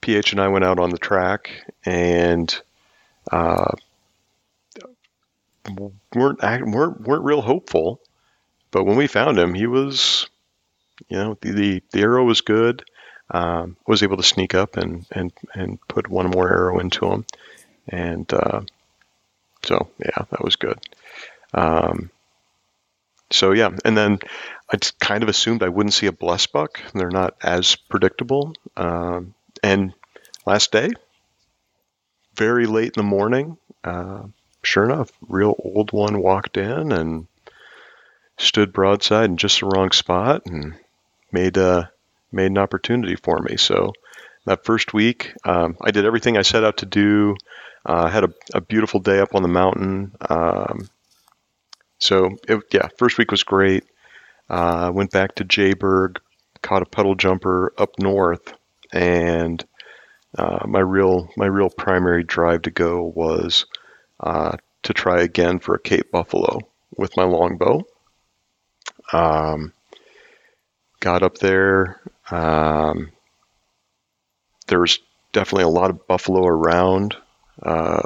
PH and I went out on the track and uh, weren't weren't weren't real hopeful. But when we found him, he was, you know, the the, the arrow was good. Um, was able to sneak up and and and put one more arrow into him, and uh, so yeah, that was good. Um, so yeah, and then I kind of assumed I wouldn't see a blesbuck. They're not as predictable. Um, and last day, very late in the morning, uh, sure enough, real old one walked in and stood broadside in just the wrong spot and made uh, made an opportunity for me. So that first week, um, I did everything I set out to do. Uh, had a, a, beautiful day up on the mountain. Um, so it, yeah, first week was great. Uh, went back to Joburg, caught a puddle jumper up north, and uh, my real my real primary drive to go was uh, to try again for a Cape buffalo with my longbow. Um, got up there. Um, definitely a lot of buffalo around. Uh,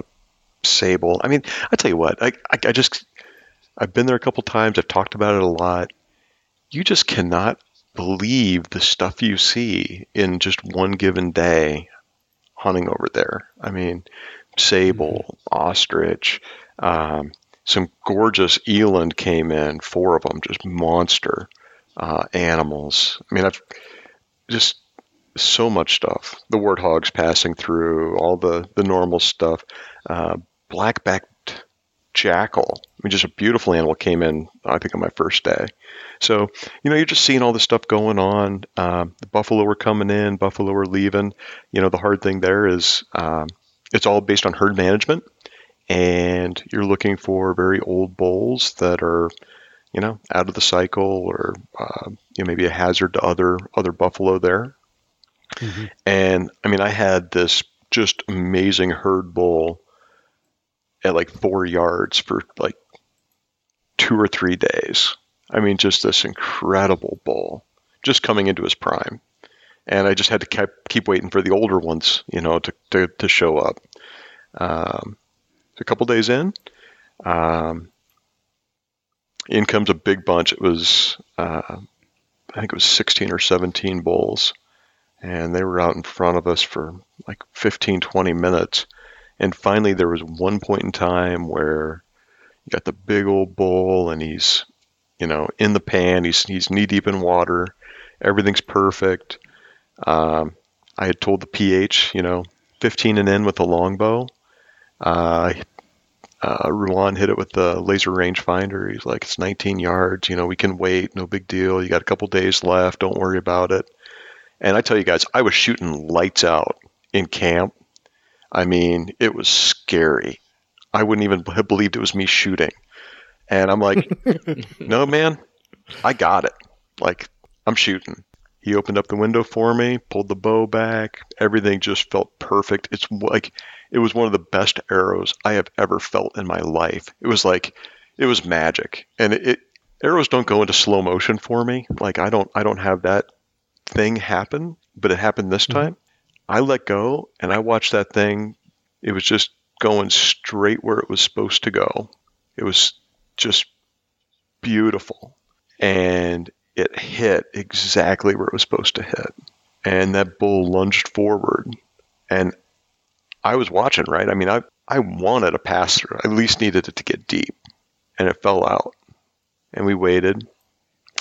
sable. I mean, I tell you what, I, I, I just I've been there a couple times. I've talked about it a lot. You just cannot believe the stuff you see in just one given day hunting over there. I mean, sable, mm-hmm. ostrich, um, some gorgeous eland came in, four of them, just monster uh, animals. I mean, I've just so much stuff. The warthogs passing through, all the the normal stuff. Uh, black-backed jackal. I mean, just a beautiful animal came in. I think on my first day. So you know, you're just seeing all this stuff going on. Um, the buffalo were coming in, buffalo were leaving. You know, the hard thing there is um, it's all based on herd management, and you're looking for very old bulls that are you know out of the cycle or uh, you know maybe a hazard to other other buffalo there Mm-hmm. And I mean, I had this just amazing herd bull at like four yards for like two or three days. I mean, just this incredible bull just coming into his prime. And I just had to keep, keep waiting for the older ones, you know, to, to, to show up. Um, a couple days in, um, in comes a big bunch. It was, uh, I think it was 16 or 17 bulls and they were out in front of us for like 15, 20 minutes. And finally, there was one point in time where you got the big old bull, and he's, you know, in the pan. He's he's knee deep in water. Everything's perfect. Um, I had told the PH, you know, 15 and in with a longbow. Uh, uh, hit it with the laser rangefinder. He's like, it's 19 yards. You know, we can wait. No big deal. You got a couple days left. Don't worry about it. And I tell you guys, I was shooting lights out in camp. I mean, it was scary. I wouldn't even have believed it was me shooting. And I'm like, no, man, I got it. Like, I'm shooting. He opened up the window for me, pulled the bow back. Everything just felt perfect. It's like it was one of the best arrows I have ever felt in my life. It was like it was magic. And it, it arrows don't go into slow motion for me. Like I don't I don't have that thing happen, but it happened this mm-hmm. time. I let go and I watched that thing. It was just going straight where it was supposed to go. It was just beautiful. And it hit exactly where it was supposed to hit. And that bull lunged forward. And I was watching, right? I mean, I, I wanted a pass through. I at least needed it to get deep. And it fell out. And we waited.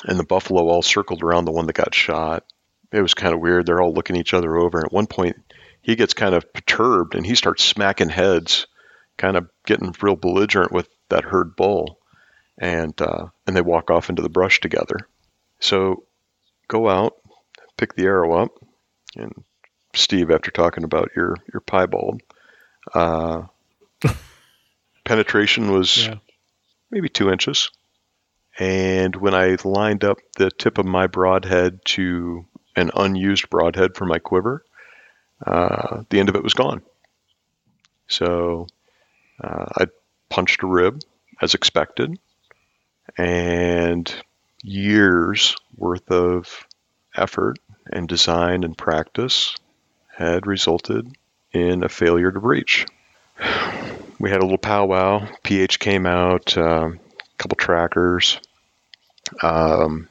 And the buffalo all circled around the one that got shot it was kind of weird. They're all looking each other over. And at one point, he gets kind of perturbed and he starts smacking heads, kind of getting real belligerent with that herd bull. And uh, and they walk off into the brush together. So go out, pick the arrow up, and Steve, after talking about your your piebald, uh, penetration was yeah. maybe two inches. And when I lined up the tip of my broadhead to an unused broadhead for my quiver. Uh, the end of it was gone. So uh, I punched a rib as expected, and years worth of effort and design and practice had resulted in a failure to breach. We had a little powwow. PH came out, a couple trackers. Um,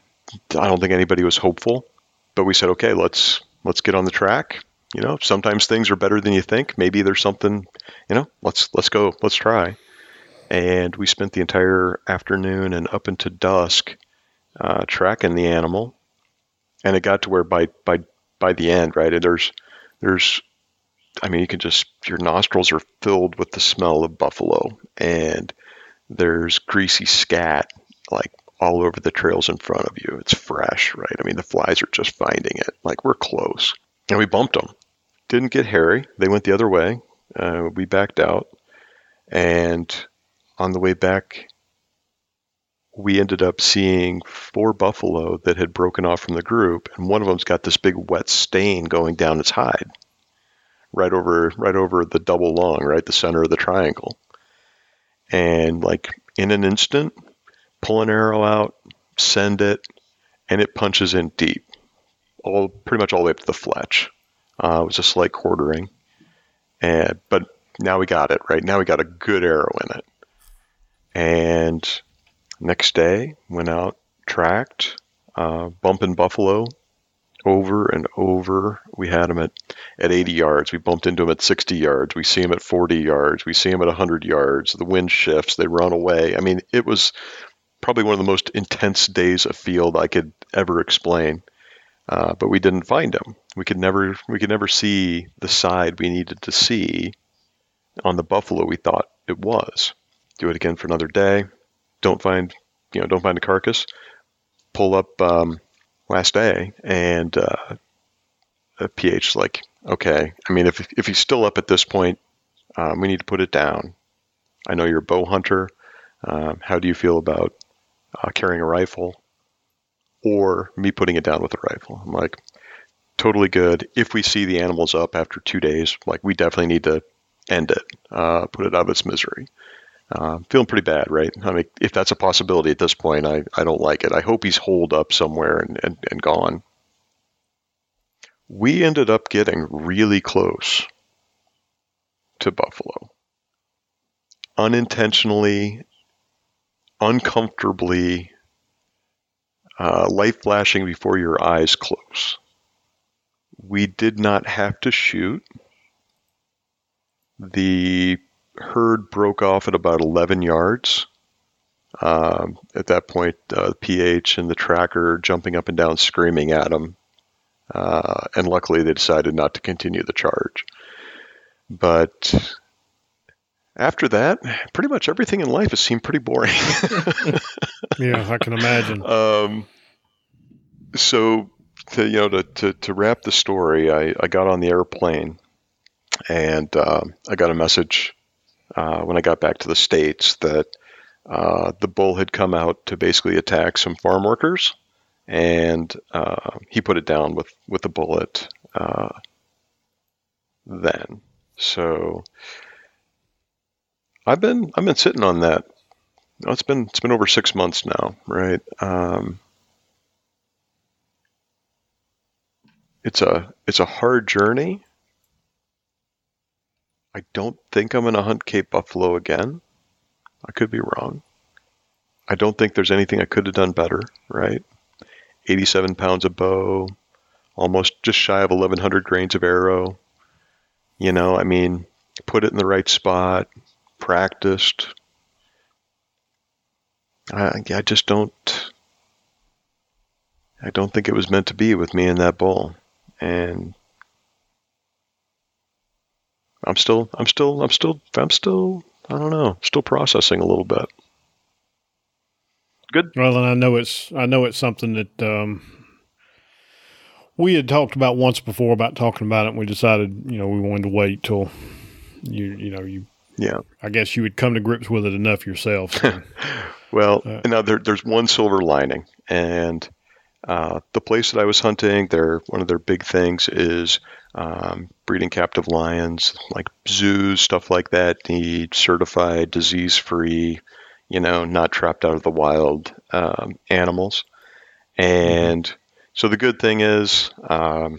I don't think anybody was hopeful but we said, okay, let's let's get on the track. You know, sometimes things are better than you think. Maybe there's something, you know, let's let's go, let's try. And we spent the entire afternoon and up into dusk uh, tracking the animal. And it got to where by by by the end, right? There's there's, I mean, you can just your nostrils are filled with the smell of buffalo, and there's greasy scat like all over the trails in front of you. It's fresh, right? I mean, the flies are just finding it. Like we're close, and we bumped them. Didn't get hairy. They went the other way. Uh, we backed out, and on the way back, we ended up seeing four buffalo that had broken off from the group, and one of them's got this big wet stain going down its hide, right over right over the double lung, right the center of the triangle. And like in an instant, pull an arrow out, send it, and it punches in deep, all pretty much all the way up to the fletch. Uh, it was a slight quartering, and but now we got it right. Now we got a good arrow in it, and next day went out, tracked, uh, bumping buffalo over and over. We had them at, at 80 yards. We bumped into them at 60 yards. We see them at 40 yards. We see them at 100 yards. The wind shifts. They run away. I mean, it was probably one of the most intense days of field I could ever explain. Uh, but we didn't find him. We could never we could never see the side we needed to see on the buffalo we thought it was. Do it again for another day. Don't find you know don't find a carcass. Pull up um, last day and uh, a PH like okay. I mean if if he's still up at this point, um, we need to put it down. I know you're a bow hunter. Um, how do you feel about uh, carrying a rifle? or me putting it down with a rifle. I'm like, totally good. If we see the animals up after two days, like we definitely need to end it, uh, put it out of its misery. Uh, feeling pretty bad, right? I mean, if that's a possibility at this point, I, I don't like it. I hope he's holed up somewhere and, and, and gone. We ended up getting really close to Buffalo. Unintentionally, uncomfortably, uh, light flashing before your eyes close. We did not have to shoot. The herd broke off at about 11 yards. Um, at that point, uh, PH and the tracker jumping up and down, screaming at him. Uh, and luckily, they decided not to continue the charge. But after that, pretty much everything in life has seemed pretty boring. yeah, I can imagine. Um, so to you know to, to, to wrap the story, I, I got on the airplane and uh, I got a message uh, when I got back to the states that uh, the bull had come out to basically attack some farm workers, and uh, he put it down with with a bullet. Uh, then, so I've been I've been sitting on that. it's been it's been over six months now, right? Um, it's a it's a hard journey. I don't think I'm going to hunt Cape Buffalo again. I could be wrong. I don't think there's anything I could have done better, right? 87 pounds of bow, almost just shy of 1,100 grains of arrow. You know, I mean, put it in the right spot, practiced. I, I just don't. I don't think it was meant to be with me and that bull, and I'm still, I'm still, I'm still, I'm still, I don't know, still processing a little bit. Good. Well, and I know it's, I know it's something that um, we had talked about once before about talking about it. and We decided, you know, we wanted to wait till you, you know, you yeah. I guess you would come to grips with it enough yourself. So. well, uh, now there, there's one silver lining, and uh, the place that I was hunting, their one of their big things is um, breeding captive lions, like zoos, stuff like that. Need certified, disease-free, you know, not trapped out of the wild um, animals. And mm-hmm. so the good thing is, um,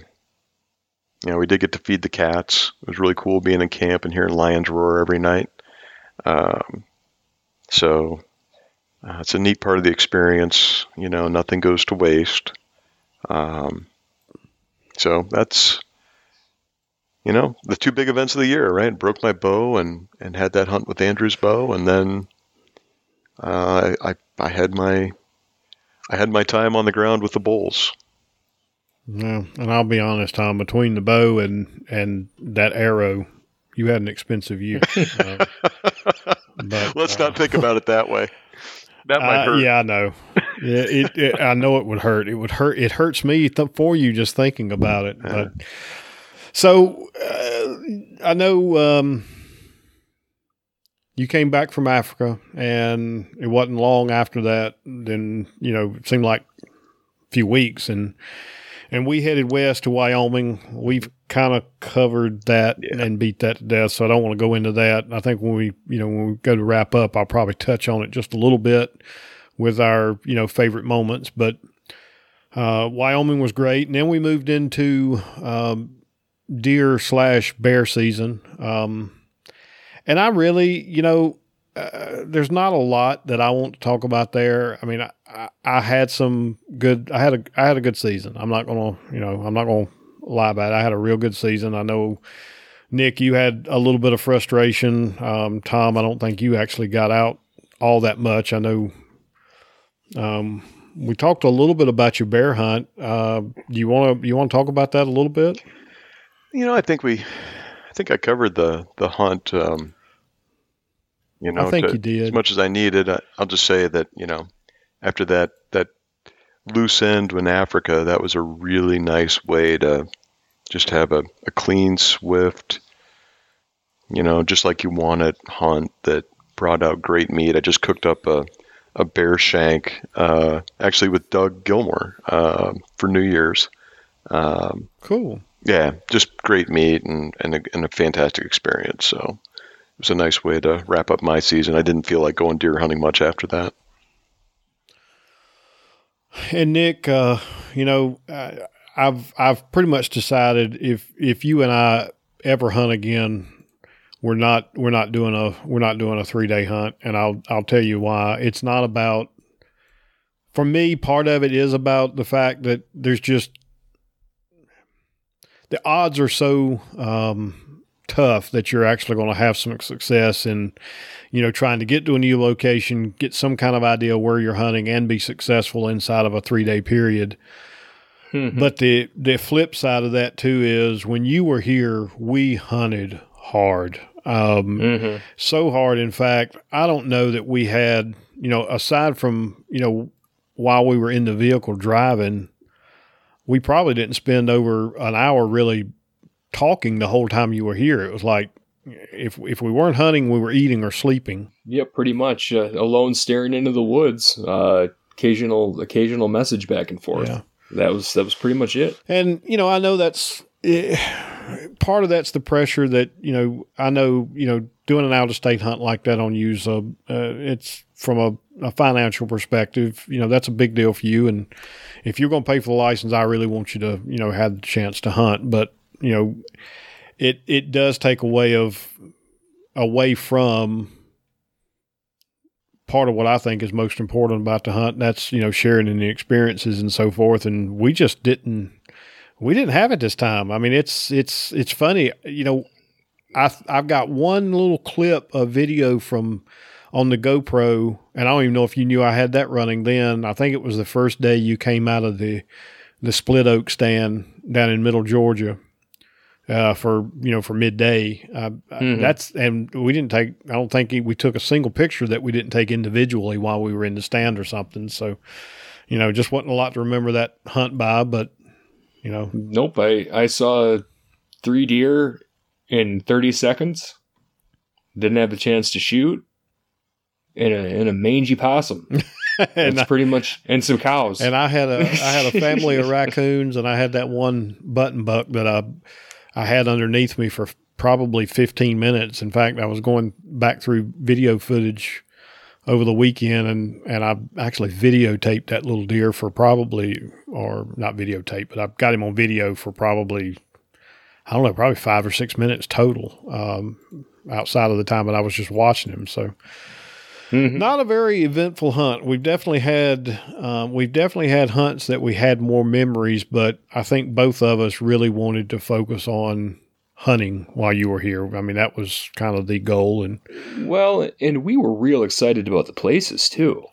you know, we did get to feed the cats. It was really cool being in camp and hearing lions roar every night. Um, so uh, it's a neat part of the experience. You know, nothing goes to waste. Um, so that's you know the two big events of the year, right? Broke my bow and and had that hunt with Andrew's bow, and then uh, I I had my I had my time on the ground with the bulls. No, and I'll be honest, Tom. Between the bow and and that arrow, you had an expensive year. uh, but, Let's uh, not think about it that way. That might uh, hurt. Yeah, I know. Yeah, it, it, I know it would hurt. It would hurt. It hurts me th- for you just thinking about it. But so uh, I know um, you came back from Africa, and it wasn't long after that. Then you know, it seemed like a few weeks, and and we headed west to Wyoming. We've kind of covered that yeah. and beat that to death, so I don't want to go into that. I think when we, you know, when we go to wrap up, I'll probably touch on it just a little bit with our, you know, favorite moments. But uh, Wyoming was great, and then we moved into um, deer slash bear season. Um, and I really, you know, uh, there's not a lot that I want to talk about there. I mean, I, I, I, had some good. I had a I had a good season. I'm not gonna, you know, I'm not gonna lie about it. I had a real good season. I know, Nick, you had a little bit of frustration. Um, Tom, I don't think you actually got out all that much. I know. Um, we talked a little bit about your bear hunt. Uh, do you want to you want to talk about that a little bit? You know, I think we, I think I covered the the hunt. Um, you know, I think to, you did as much as I needed. I, I'll just say that you know, after that that loose end in Africa, that was a really nice way to just have a, a clean, swift, you know, just like you want it hunt that brought out great meat. I just cooked up a a bear shank, uh, actually with Doug Gilmore uh, for New Year's. Um, cool. Yeah, just great meat and and a, and a fantastic experience. So was a nice way to wrap up my season. I didn't feel like going deer hunting much after that. And Nick, uh, you know, I've I've pretty much decided if if you and I ever hunt again, we're not we're not doing a we're not doing a three day hunt, and I'll I'll tell you why. It's not about. For me, part of it is about the fact that there's just the odds are so um, tough that you're actually going to have some success in, you know, trying to get to a new location, get some kind of idea where you're hunting, and be successful inside of a three day period. Mm-hmm. But the the flip side of that too is when you were here, we hunted hard, um, mm-hmm. so hard. In fact, I don't know that we had, you know, aside from you know, while we were in the vehicle driving, we probably didn't spend over an hour really talking the whole time you were here. It was like if if we weren't hunting, we were eating or sleeping. Yep, pretty much uh, alone staring into the woods. Uh, occasional occasional message back and forth. Yeah. That was that was pretty much it. And you know, I know that's eh, part of that's the pressure that you know. I know you know doing an out of state hunt like that on you uh, uh, it's from a, a, financial perspective. You know, that's a big deal for you. And if you're going to pay for the license, I really want you to you know have the chance to hunt. But you know, it it does take away of away from part of what I think is most important about the hunt. That's you know sharing in the experiences and so forth. And we just didn't we didn't have it this time. I mean, it's it's it's funny. You know, I I've got one little clip of video from on the GoPro, and I don't even know if you knew I had that running then. I think it was the first day you came out of the the split oak stand down in Middle Georgia uh, for you know for midday. Uh, mm-hmm. That's and we didn't take. I don't think we took a single picture that we didn't take individually while we were in the stand or something. So, you know, just wasn't a lot to remember that hunt by. But you know, nope. I I saw three deer in thirty seconds. Didn't have the chance to shoot. In a in a mangy possum. and That's pretty much and some cows. And I had a I had a family of raccoons, and I had that one button buck that I I had underneath me for probably 15 minutes. In fact, I was going back through video footage over the weekend and, and I actually videotaped that little deer for probably, or not videotape, but I've got him on video for probably, I don't know, probably five or six minutes total um, outside of the time that I was just watching him. So, Mm-hmm. Not a very eventful hunt. We've definitely had um, we've definitely had hunts that we had more memories, but I think both of us really wanted to focus on hunting while you were here. I mean, that was kind of the goal. And well, and we were real excited about the places too.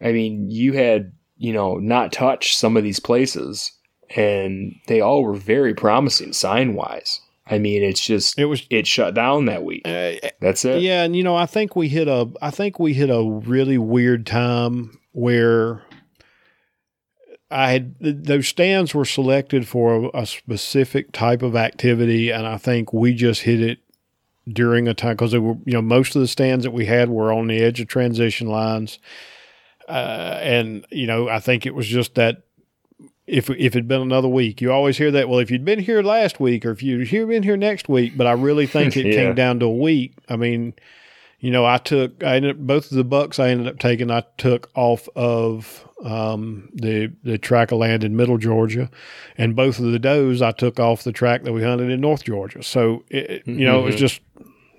I mean, you had you know not touched some of these places, and they all were very promising sign wise. I mean, it's just It was it shut down that week. uh, That's it. Yeah, and you know, I think we hit a I think we hit a really weird time where I had those stands were selected for a, a specific type of activity, and I think we just hit it during a time because they were you know most of the stands that we had were on the edge of transition lines, uh, and you know I think it was just that if if it'd been another week, you always hear that. Well, if you'd been here last week, or if you'd here been here next week, but I really think it Yeah. came down to a week. I mean, you know, I took I ended up, both of the bucks I ended up taking. I took off of um, the the track of land in Middle Georgia, and both of the does I took off the track that we hunted in North Georgia. So it, you know, it was Mhm. just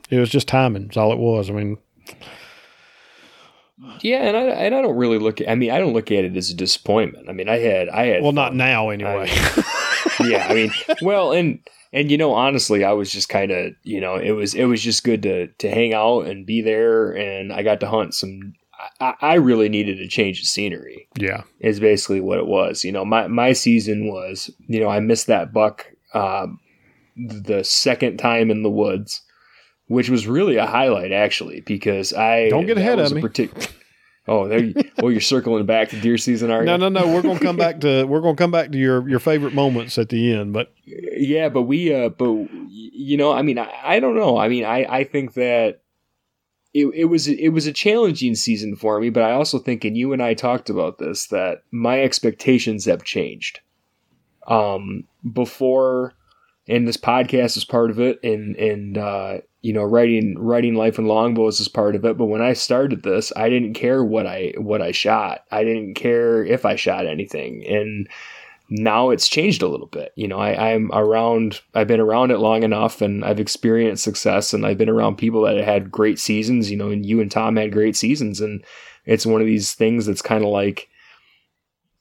it was just timing. Is all it was. I mean, Yeah, and I and I don't really look. At, I mean, I don't look at it as a disappointment. I mean, I had I had well, not now anyway. yeah, I mean, well, and and you know, honestly, I was just kind of you know, it was it was just good to to hang out and be there, and I got to hunt some. I, I really needed a change of scenery. yeah, Is basically what it was. You know, my my season was you know I missed that buck um, the second time in the woods. Which was really a highlight, actually, because I Don't get ahead of a me. partic- oh, there! You, oh, you're circling back to deer season, are you? no, no, no. We're gonna come back to we're gonna come back to your your favorite moments at the end, but yeah but we uh but you know i mean i, I don't know i mean i i think that it, it was it was a challenging season for me but i also think and you and i talked about this that my expectations have changed um before and this podcast is part of it and and uh you know writing writing life in longbows is part of it but when i started this i didn't care what i what i shot i didn't care if i shot anything and now it's changed a little bit. You know, I, I'm around, I've been around it long enough and I've experienced success and I've been around people that had great seasons, you know, and you and Tom had great seasons. And it's one of these things that's kind of like,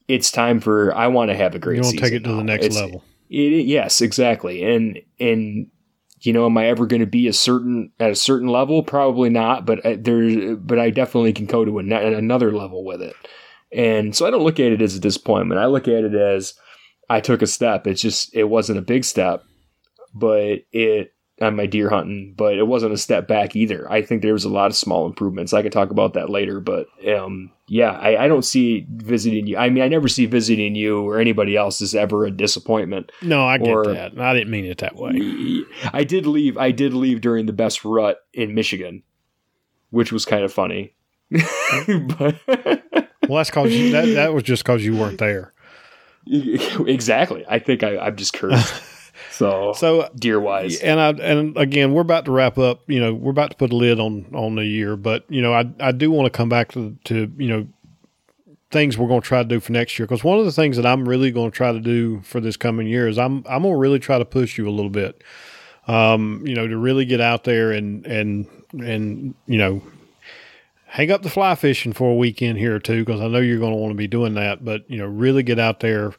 it's time for, I want to have a great you want to take it to the next It's- level. It- yes, exactly. And, and, you know, am I ever going to be a certain at a certain level? Probably not. But I, there, but I definitely can go to an, another level with it. And so I don't look at it as a disappointment. I look at it as I took a step. It's just it wasn't a big step, but it on my deer hunting, but it wasn't a step back either. I think there was a lot of small improvements. I could talk about that later, but um, yeah, I, I don't see visiting you. I mean, I never see visiting you or anybody else as ever a disappointment. No, I get or- that. I didn't mean it that way. I did leave. I did leave during the best rut in Michigan, which was kind of funny. but Well, that's because that that was just because you weren't there. exactly. I think I, I'm just cursed. So, So deer wise, and I and again, we're about to wrap up. You know, we're about to put a lid on on the year, but you know, I I do want to come back to to you know things we're going to try to do for next year because one of the things that I'm really going to try to do for this coming year is I'm I'm going to really try to push you a little bit. Um, you know, to really get out there and and and you know hang up the fly fishing for a weekend here or two because I know you're going to want to be doing that. But you know, really get out there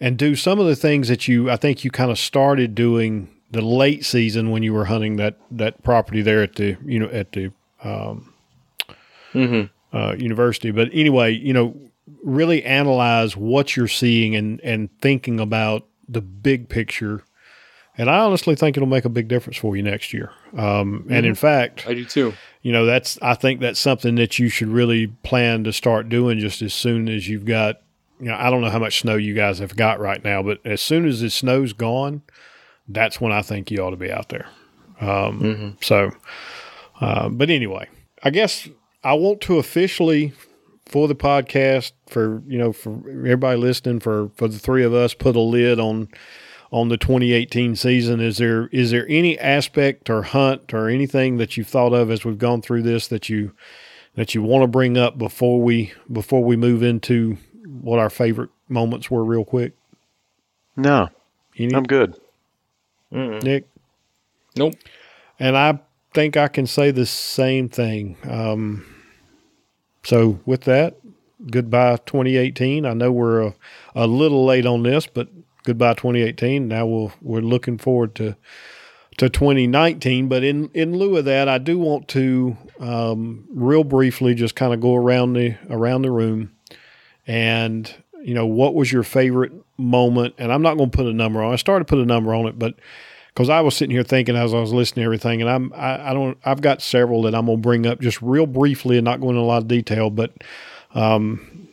and do some of the things that you I think you kind of started doing the late season when you were hunting that that property there at the you know at the um, Mhm. uh, university. But anyway, you know, really analyze what you're seeing and and thinking about the big picture. And I honestly think it'll make a big difference for you next year. Um, And in fact, I do too. you know that's i think that's something that you should really plan to start doing just as soon as you've got you know i don't know how much snow you guys have got right now but as soon as the snow's gone that's when i think you ought to be out there um, so uh, but anyway i guess i want to officially for the podcast for you know for everybody listening for for the three of us put a lid on on the 2018 season. Is there is there any aspect or hunt or anything that you've thought of as we've gone through this that you that you want to bring up before we before we move into what our favorite moments were real quick? No, Any, I'm good. Mm-mm. Nick? Nope. And I think I can say the same thing. Um, so with that, goodbye 2018. I know we're a, a little late on this, but goodbye 2018. Now we'll, we're looking forward to to 2019. But in in lieu of that, I do want to um, real briefly just kind of go around the around the room and you know, what was your favorite moment? And I'm not going to put a number on. I started to put a number on it, but because I was sitting here thinking as I was listening to everything, and I'm I, I don't I've got several that I'm going to bring up just real briefly and not go into a lot of detail, but um,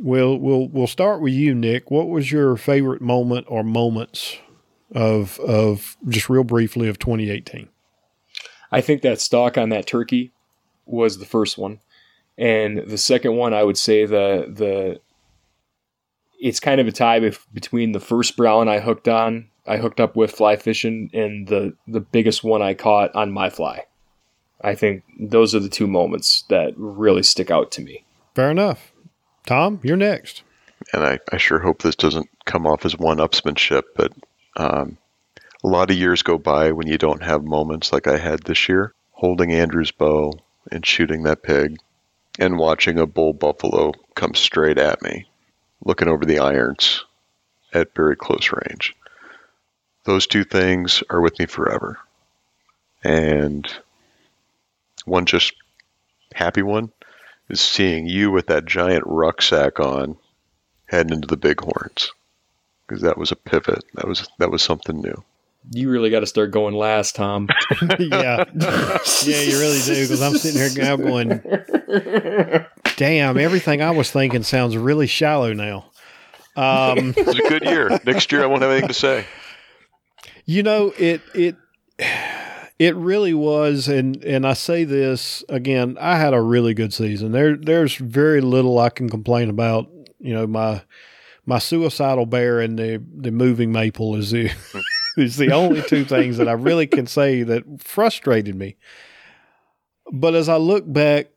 we'll we'll we'll start with you, Nick. What was your favorite moment or moments of of just real briefly of 2018? I think that stock on that turkey was the first one, and the second one I would say the the it's kind of a tie bef- between the first brown I hooked on I hooked up with fly fishing and the the biggest one I caught on my fly. I think those are the two moments that really stick out to me. Fair enough. Tom, you're next. And I, I sure hope this doesn't come off as one upsmanship, but um, a lot of years go by when you don't have moments like I had this year, holding Andrew's bow and shooting that pig, and watching a bull buffalo come straight at me, looking over the irons at very close range. Those two things are with me forever. And one just happy one is seeing you with that giant rucksack on heading into the bighorns because that was a pivot that was that was something new You really got to start going last, Tom. yeah, yeah, you really do. Because I'm sitting here now going, damn, everything I was thinking sounds really shallow now. Um, it was a good year next year i won't have anything to say You know, it it it really was, and and I say this again. I had a really good season. There there's very little I can complain about. You know, my my suicidal bear and the the moving maple is the is the only two things that I really can say that frustrated me. But as I look back,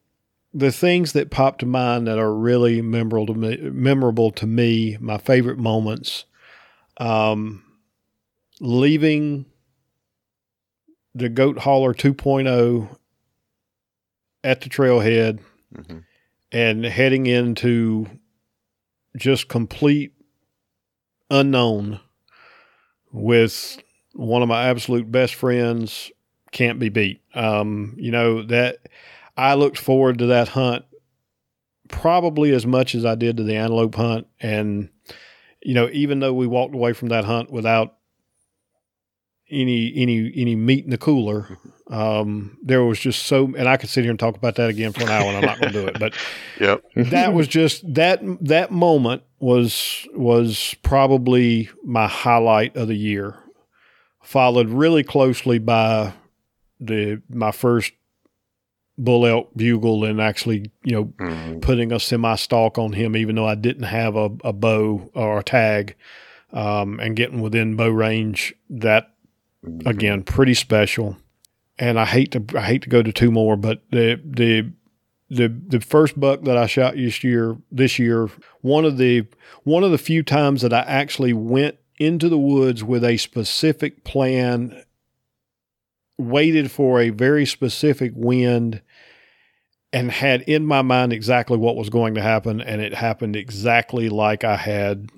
the things that pop to mind that are really memorable to me, memorable to me, my favorite moments. Um, leaving the goat hauler 2.0 at the trailhead hmm and heading into just complete unknown with one of my absolute best friends can't be beat. Um, you know that i looked forward to that hunt probably as much as i did to the antelope hunt. And you know even though we walked away from that hunt without any any any meat in the cooler. Um, there was just so, and I could sit here and talk about that again for an hour, and I'm not going to do it. But yep that was just that that moment was was probably my highlight of the year, followed really closely by the my first bull elk bugle and actually you know Mhm. putting a semi stalk on him, even though I didn't have a, a bow or a tag, um, and getting within bow range. That again, pretty special. And I hate to I hate to go to two more, but the the the the first buck that I shot this year this year one of the one of the few times that I actually went into the woods with a specific plan, waited for a very specific wind, and had in my mind exactly what was going to happen, and it happened exactly like I had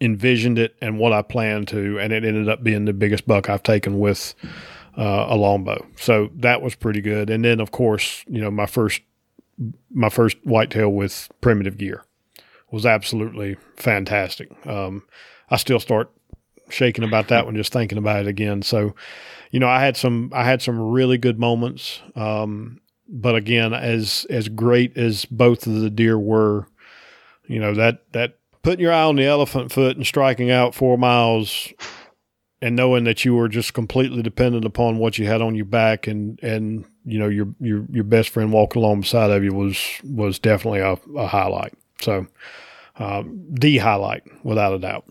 envisioned it and what I planned to, and it ended up being the biggest buck I've taken with uh, a longbow. So that was pretty good. And then, of course, you know, my first my first whitetail with primitive gear was absolutely fantastic. Um, I still start shaking about that one just thinking about it again. So, you know, I had some I had some really good moments. Um, but again, as as great as both of the deer were, you know that that putting your eye on the elephant foot and striking out four miles and knowing that you were just completely dependent upon what you had on your back and and you know your your your best friend walking along beside of you was was definitely a, a highlight. So um, the highlight without a doubt.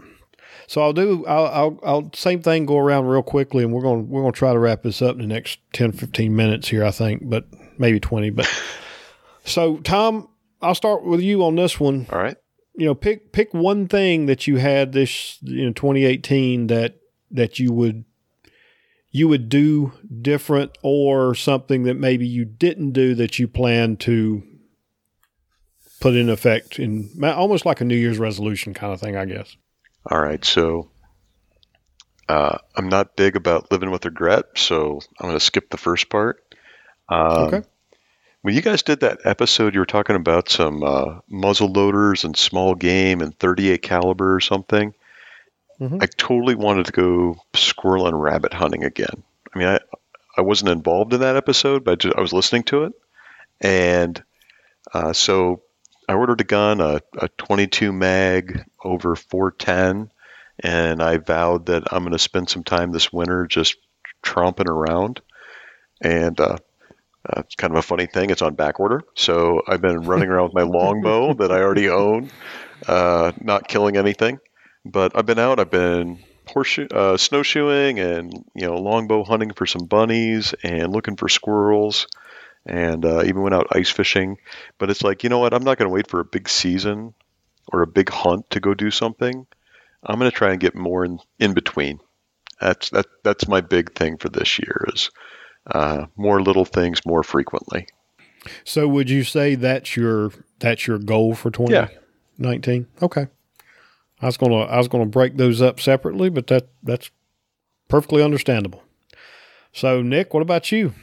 So I'll do I'll, I'll I'll same thing go around real quickly and we're going to we're going to try to wrap this up in the next 10 15 minutes here I think but maybe 20 but so Tom I'll start with you on this one. All right you know pick pick one thing that you had this you know 2018 that that you would you would do different or something that maybe you didn't do that you plan to put in effect in almost like a new year's resolution kind of thing i guess All right, so uh, I'm not big about living with regret, so I'm going to skip the first part. Um, Okay. When you guys did that episode, you were talking about some uh, muzzle loaders and small game and 38 caliber or something. Mhm. I totally wanted to go squirrel and rabbit hunting again. I mean, I I wasn't involved in that episode, but I, just, I was listening to it, and uh, so I ordered a gun, a, a 22 mag over 410, and I vowed that I'm going to spend some time this winter just tromping around. And uh, uh, it's kind of a funny thing. It's on back order, so I've been running around with my longbow that I already own, uh, not killing anything. But I've been out. I've been horseshoe, uh, snowshoeing, and you know, longbow hunting for some bunnies and looking for squirrels, and uh, even went out ice fishing. But it's like, you know what? I'm not going to wait for a big season or a big hunt to go do something. I'm going to try and get more in, in between. That's that. That's my big thing for this year is uh, more little things more frequently. So would you say that's your that's your goal for Yeah. 2019? Okay. I was gonna I was gonna break those up separately, but that that's perfectly understandable. So Nick, what about you?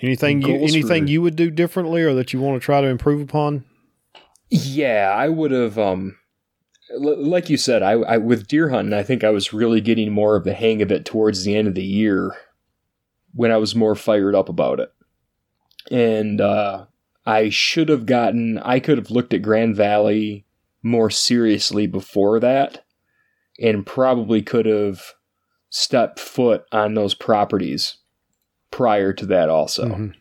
Anything you anything for- you would do differently or that you want to try to improve upon? Yeah, I would have. Um, l- like you said, I, I with deer hunting, I think I was really getting more of the hang of it towards the end of the year, when I was more fired up about it. And uh, I should have gotten. I could have looked at Grand Valley more seriously before that, and probably could have stepped foot on those properties prior to that. Also, Mhm.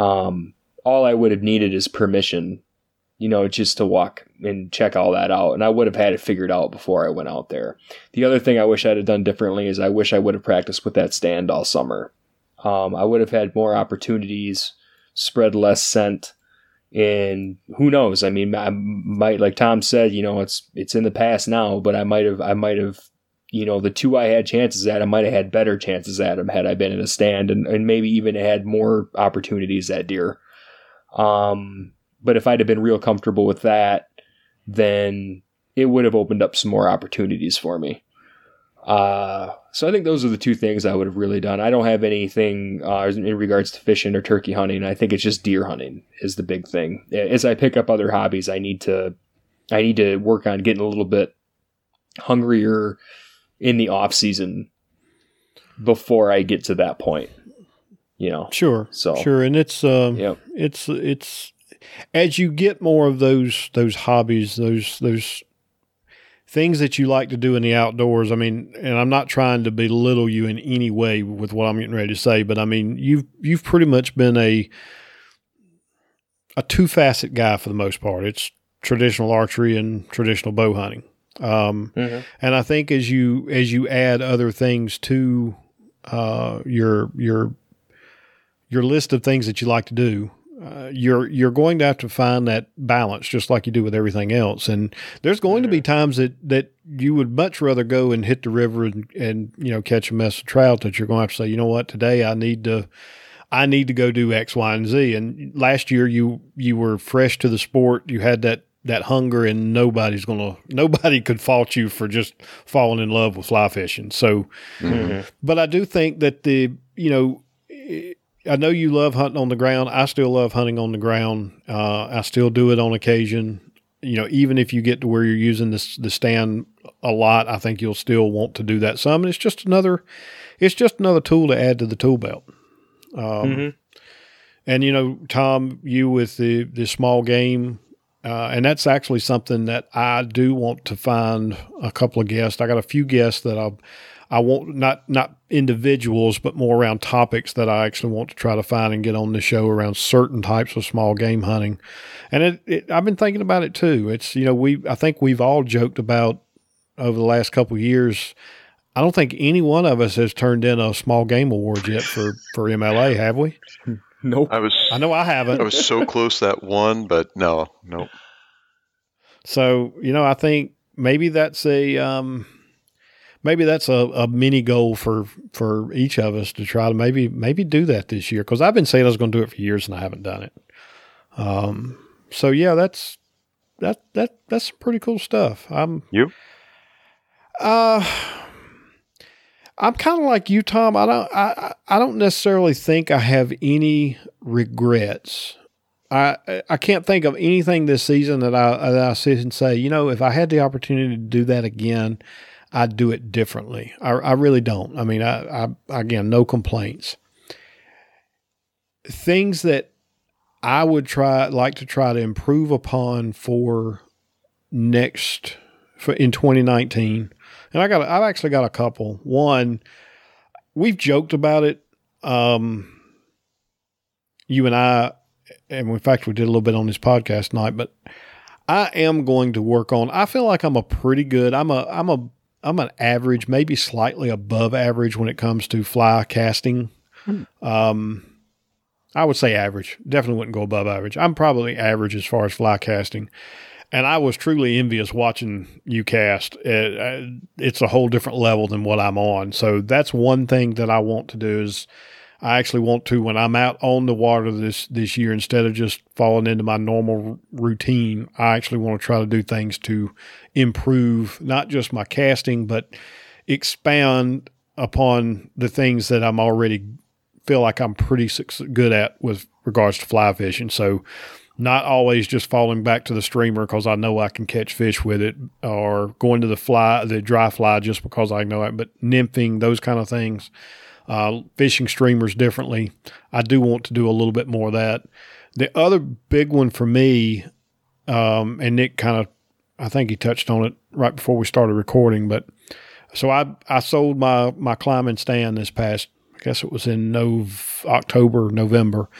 um, all I would have needed is permission, you know, just to walk and check all that out. And I would have had it figured out before I went out there. The other thing I wish I'd have done differently is I wish I would have practiced with that stand all summer. Um, I would have had more opportunities, spread less scent, and who knows? I mean, I might, like Tom said, you know, it's it's in the past now, but I might have, I might have, you know, the two I had chances at, I might have had better chances at them had I been in a stand, and, and maybe even had more opportunities at deer. Um, but if I'd have been real comfortable with that, then it would have opened up some more opportunities for me. Uh, so I think those are the two things I would have really done. I don't have anything uh, in regards to fishing or turkey hunting. I think it's just deer hunting is the big thing. As I pick up other hobbies, I need to, I need to work on getting a little bit hungrier in the off season before I get to that point. You know, Sure. So- sure, and it's um Yep. it's it's as you get more of those those hobbies, those those things that you like to do in the outdoors. I mean, and I'm not trying to belittle you in any way with what I'm getting ready to say, but I mean, you've you've pretty much been a a two facet guy for the most part. It's traditional archery and traditional bow hunting. Um, and I think as you as you add other things to uh, your your your list of things that you like to do, uh, you're you're going to have to find that balance, just like you do with everything else. And there's going to be times that that you would much rather go and hit the river and, and you know catch a mess of trout that you're going to have to say, you know what, today I need to. I need to go do X, Y, and Z. And last year you you were fresh to the sport. You had that that hunger, and nobody's gonna nobody could fault you for just falling in love with fly fishing. So, but I do think that the you know. I know you love hunting on the ground. I still love hunting on the ground. Uh, I still do it on occasion. You know, even if you get to where you're using this the stand a lot, I think you'll still want to do that some. And it's just another, it's just another tool to add to the tool belt. Um, And you know, Tom, you with the the small game, uh, and that's actually something that I do want to find a couple of guests. I got a few guests that I I want not not individuals, but more around topics that I actually want to try to find and get on the show around certain types of small game hunting. And it, it I've been thinking about it too. It's you know we I think we've all joked about over the last couple of years. I don't think any one of us has turned in a small game award yet for for MLA, have we? Nope. I was I know I haven't. I was so close that one, but no, no. So you know, I think maybe that's a um, maybe that's a, a mini goal for for each of us to try to maybe maybe do that this year because I've been saying I was going to do it for years and I haven't done it. Um, so yeah, that's that that that's some pretty cool stuff. I'm You? uh I'm kind of like you, Tom. I don't I I don't necessarily think I have any regrets. I I can't think of anything this season that I that I sit and say, you know, if I had the opportunity to do that again, I'd do it differently. I, I really don't. I mean, I, I again, no complaints. Things that I would try like to try to improve upon for next for in 2019. And I got I've actually got a couple. One, we've joked about it. Um, you and I, and in fact, we did a little bit on this podcast tonight. But I am going to work on. I feel like I'm a pretty good. I'm a I'm a I'm an average, maybe slightly above average when it comes to fly casting. Um, I would say average. Definitely wouldn't go above average. I'm probably average as far as fly casting. And I was truly envious watching you cast. It, uh, it's a whole different level than what I'm on. So that's one thing that I want to do is I actually want to when I'm out on the water this this year instead of just falling into my normal routine. I actually want to try to do things to improve not just my casting but expand upon the things that I'm already feel like I'm pretty good at with regards to fly fishing. So not always just falling back to the streamer because I know I can catch fish with it, or going to the fly, the dry fly just because I know it, but nymphing, those kind of things, uh, fishing streamers differently. I do want to do a little bit more of that. The other big one for me, um, and Nick kind of, I think he touched on it right before we started recording, but so I I sold my my climbing stand this past I guess it was in Nov- October, November.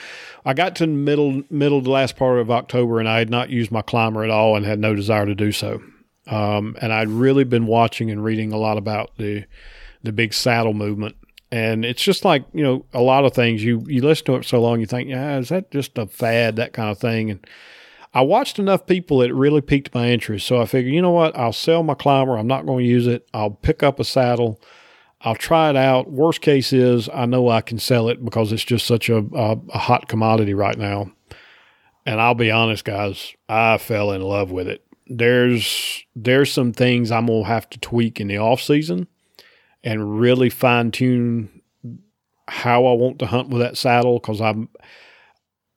I got to middle, middle, the last part of October, and I had not used my climber at all, and had no desire to do so. Um, and I'd really been watching and reading a lot about the the big saddle movement, and it's just like you know a lot of things. You you listen to it so long, you think, yeah, is that just a fad, that kind of thing, and I watched enough people that really piqued my interest. So I figured, you know what? I'll sell my climber. I'm not going to use it. I'll pick up a saddle. I'll try it out. Worst case is I know I can sell it because it's just such a, a, a, hot commodity right now. And I'll be honest, guys, I fell in love with it. There's there's some things I'm gonna have to tweak in the off season and really fine tune how I want to hunt with that saddle because I'm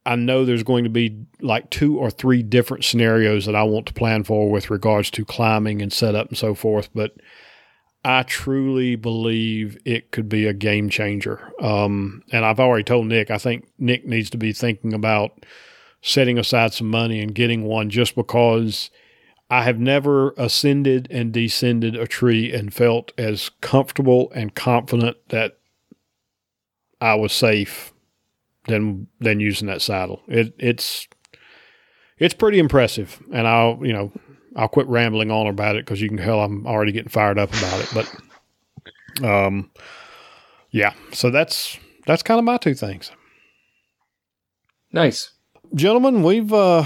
I know there's going to be like two or three different scenarios that I want to plan for with regards to climbing and setup and so forth, but I truly believe it could be a game changer. Um, and I've already told Nick, I think Nick needs to be thinking about setting aside some money and getting one just because I have never ascended and descended a tree and felt as comfortable and confident that I was safe than than using that saddle. It it's it's pretty impressive. And I'll, you know, I'll quit rambling on about it because you can tell I'm already getting fired up about it. But, um, yeah. So that's that's kind of my two things. Nice, gentlemen. We've uh,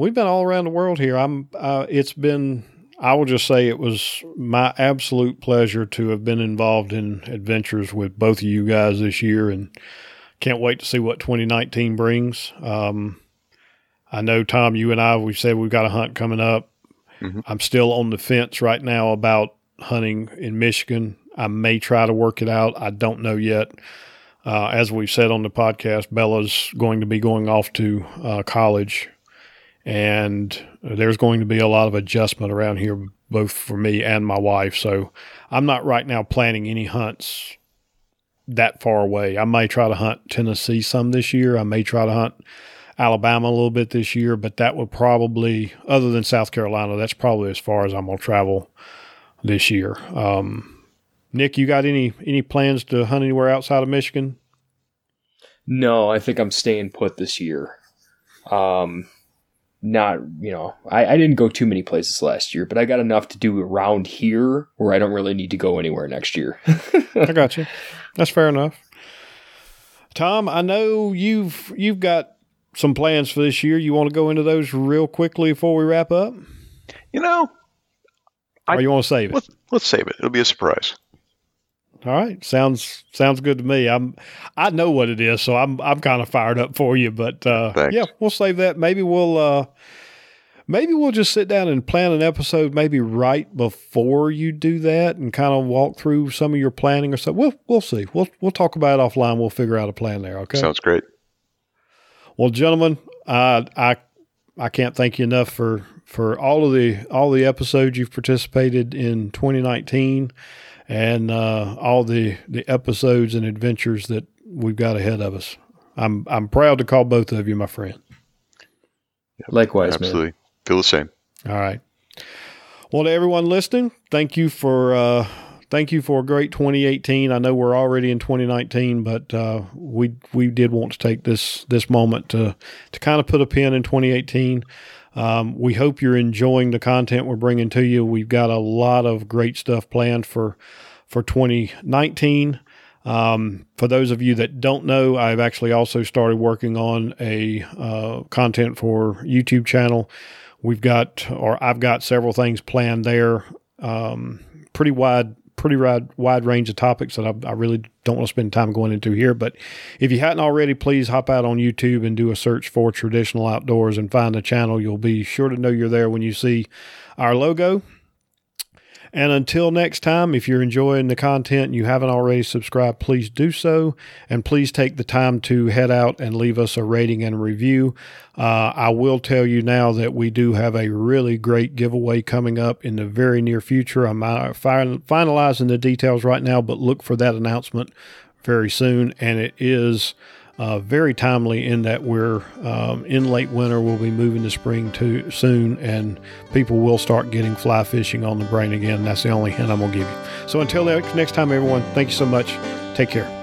we've been all around the world here. I'm. Uh, it's been. I will just say it was my absolute pleasure to have been involved in adventures with both of you guys this year, and can't wait to see what 2019 brings. Um, I know, Tom, you and I, we've said we've got a hunt coming up. Mm-hmm. I'm still on the fence right now about hunting in Michigan. I may try to work it out. I don't know yet. Uh, as we've said on the podcast, Bella's going to be going off to uh, college, and there's going to be a lot of adjustment around here, both for me and my wife. So I'm not right now planning any hunts that far away. I may try to hunt Tennessee some this year. I may try to hunt Alabama a little bit this year, but that would probably, other than South Carolina, that's probably as far as I'm going to travel this year. Um, Nick, you got any any plans to hunt anywhere outside of Michigan? No, I think I'm staying put this year. Um, not you know, I, I didn't go too many places last year, but I got enough to do around here where I don't really need to go anywhere next year. I got you. That's fair enough. Tom, I know you've you've got some plans for this year. You want to go into those real quickly before we wrap up? You know, or I, you want to save it? Let's, let's save it. It'll be a surprise. All right, sounds sounds good to me. I'm I know what it is, so I'm I'm kind of fired up for you. But uh, yeah, we'll save that. Maybe we'll uh, maybe we'll just sit down and plan an episode maybe right before you do that and kind of walk through some of your planning or something. We'll we'll see. We'll we'll talk about it offline. We'll figure out a plan there. Okay. Sounds great. Well, gentlemen, I I I can't thank you enough for for all of the all the episodes you've participated in 2019 and uh, all the the episodes and adventures that we've got ahead of us. I'm I'm proud to call both of you my friend. Likewise, Absolutely. man. Feel the same. All right. Well, to everyone listening, thank you for uh, thank you for a great 2018. I know we're already in 2019, but uh, we we did want to take this this moment to to kind of put a pin in 2018. Um, we hope you're enjoying the content we're bringing to you. We've got a lot of great stuff planned for for 2019. Um, for those of you that don't know, I've actually also started working on a uh, content for YouTube channel. We've got, or I've got several things planned there. Um, pretty wide, pretty wide, wide range of topics that I, I really don't want to spend time going into here. But if you hadn't already, please hop out on YouTube and do a search for traditional outdoors and find the channel. You'll be sure to know you're there when you see our logo. And until next time, if you're enjoying the content and you haven't already subscribed, please do so. And please take the time to head out and leave us a rating and a review. Uh, I will tell you now that we do have a really great giveaway coming up in the very near future. I'm uh, finalizing the details right now, but look for that announcement very soon. And it is uh, very timely in that we're um, in late winter. We'll be moving to spring too soon, and people will start getting fly fishing on the brain again. That's the only hint I'm gonna give you. So until next time, everyone, thank you so much. Take care.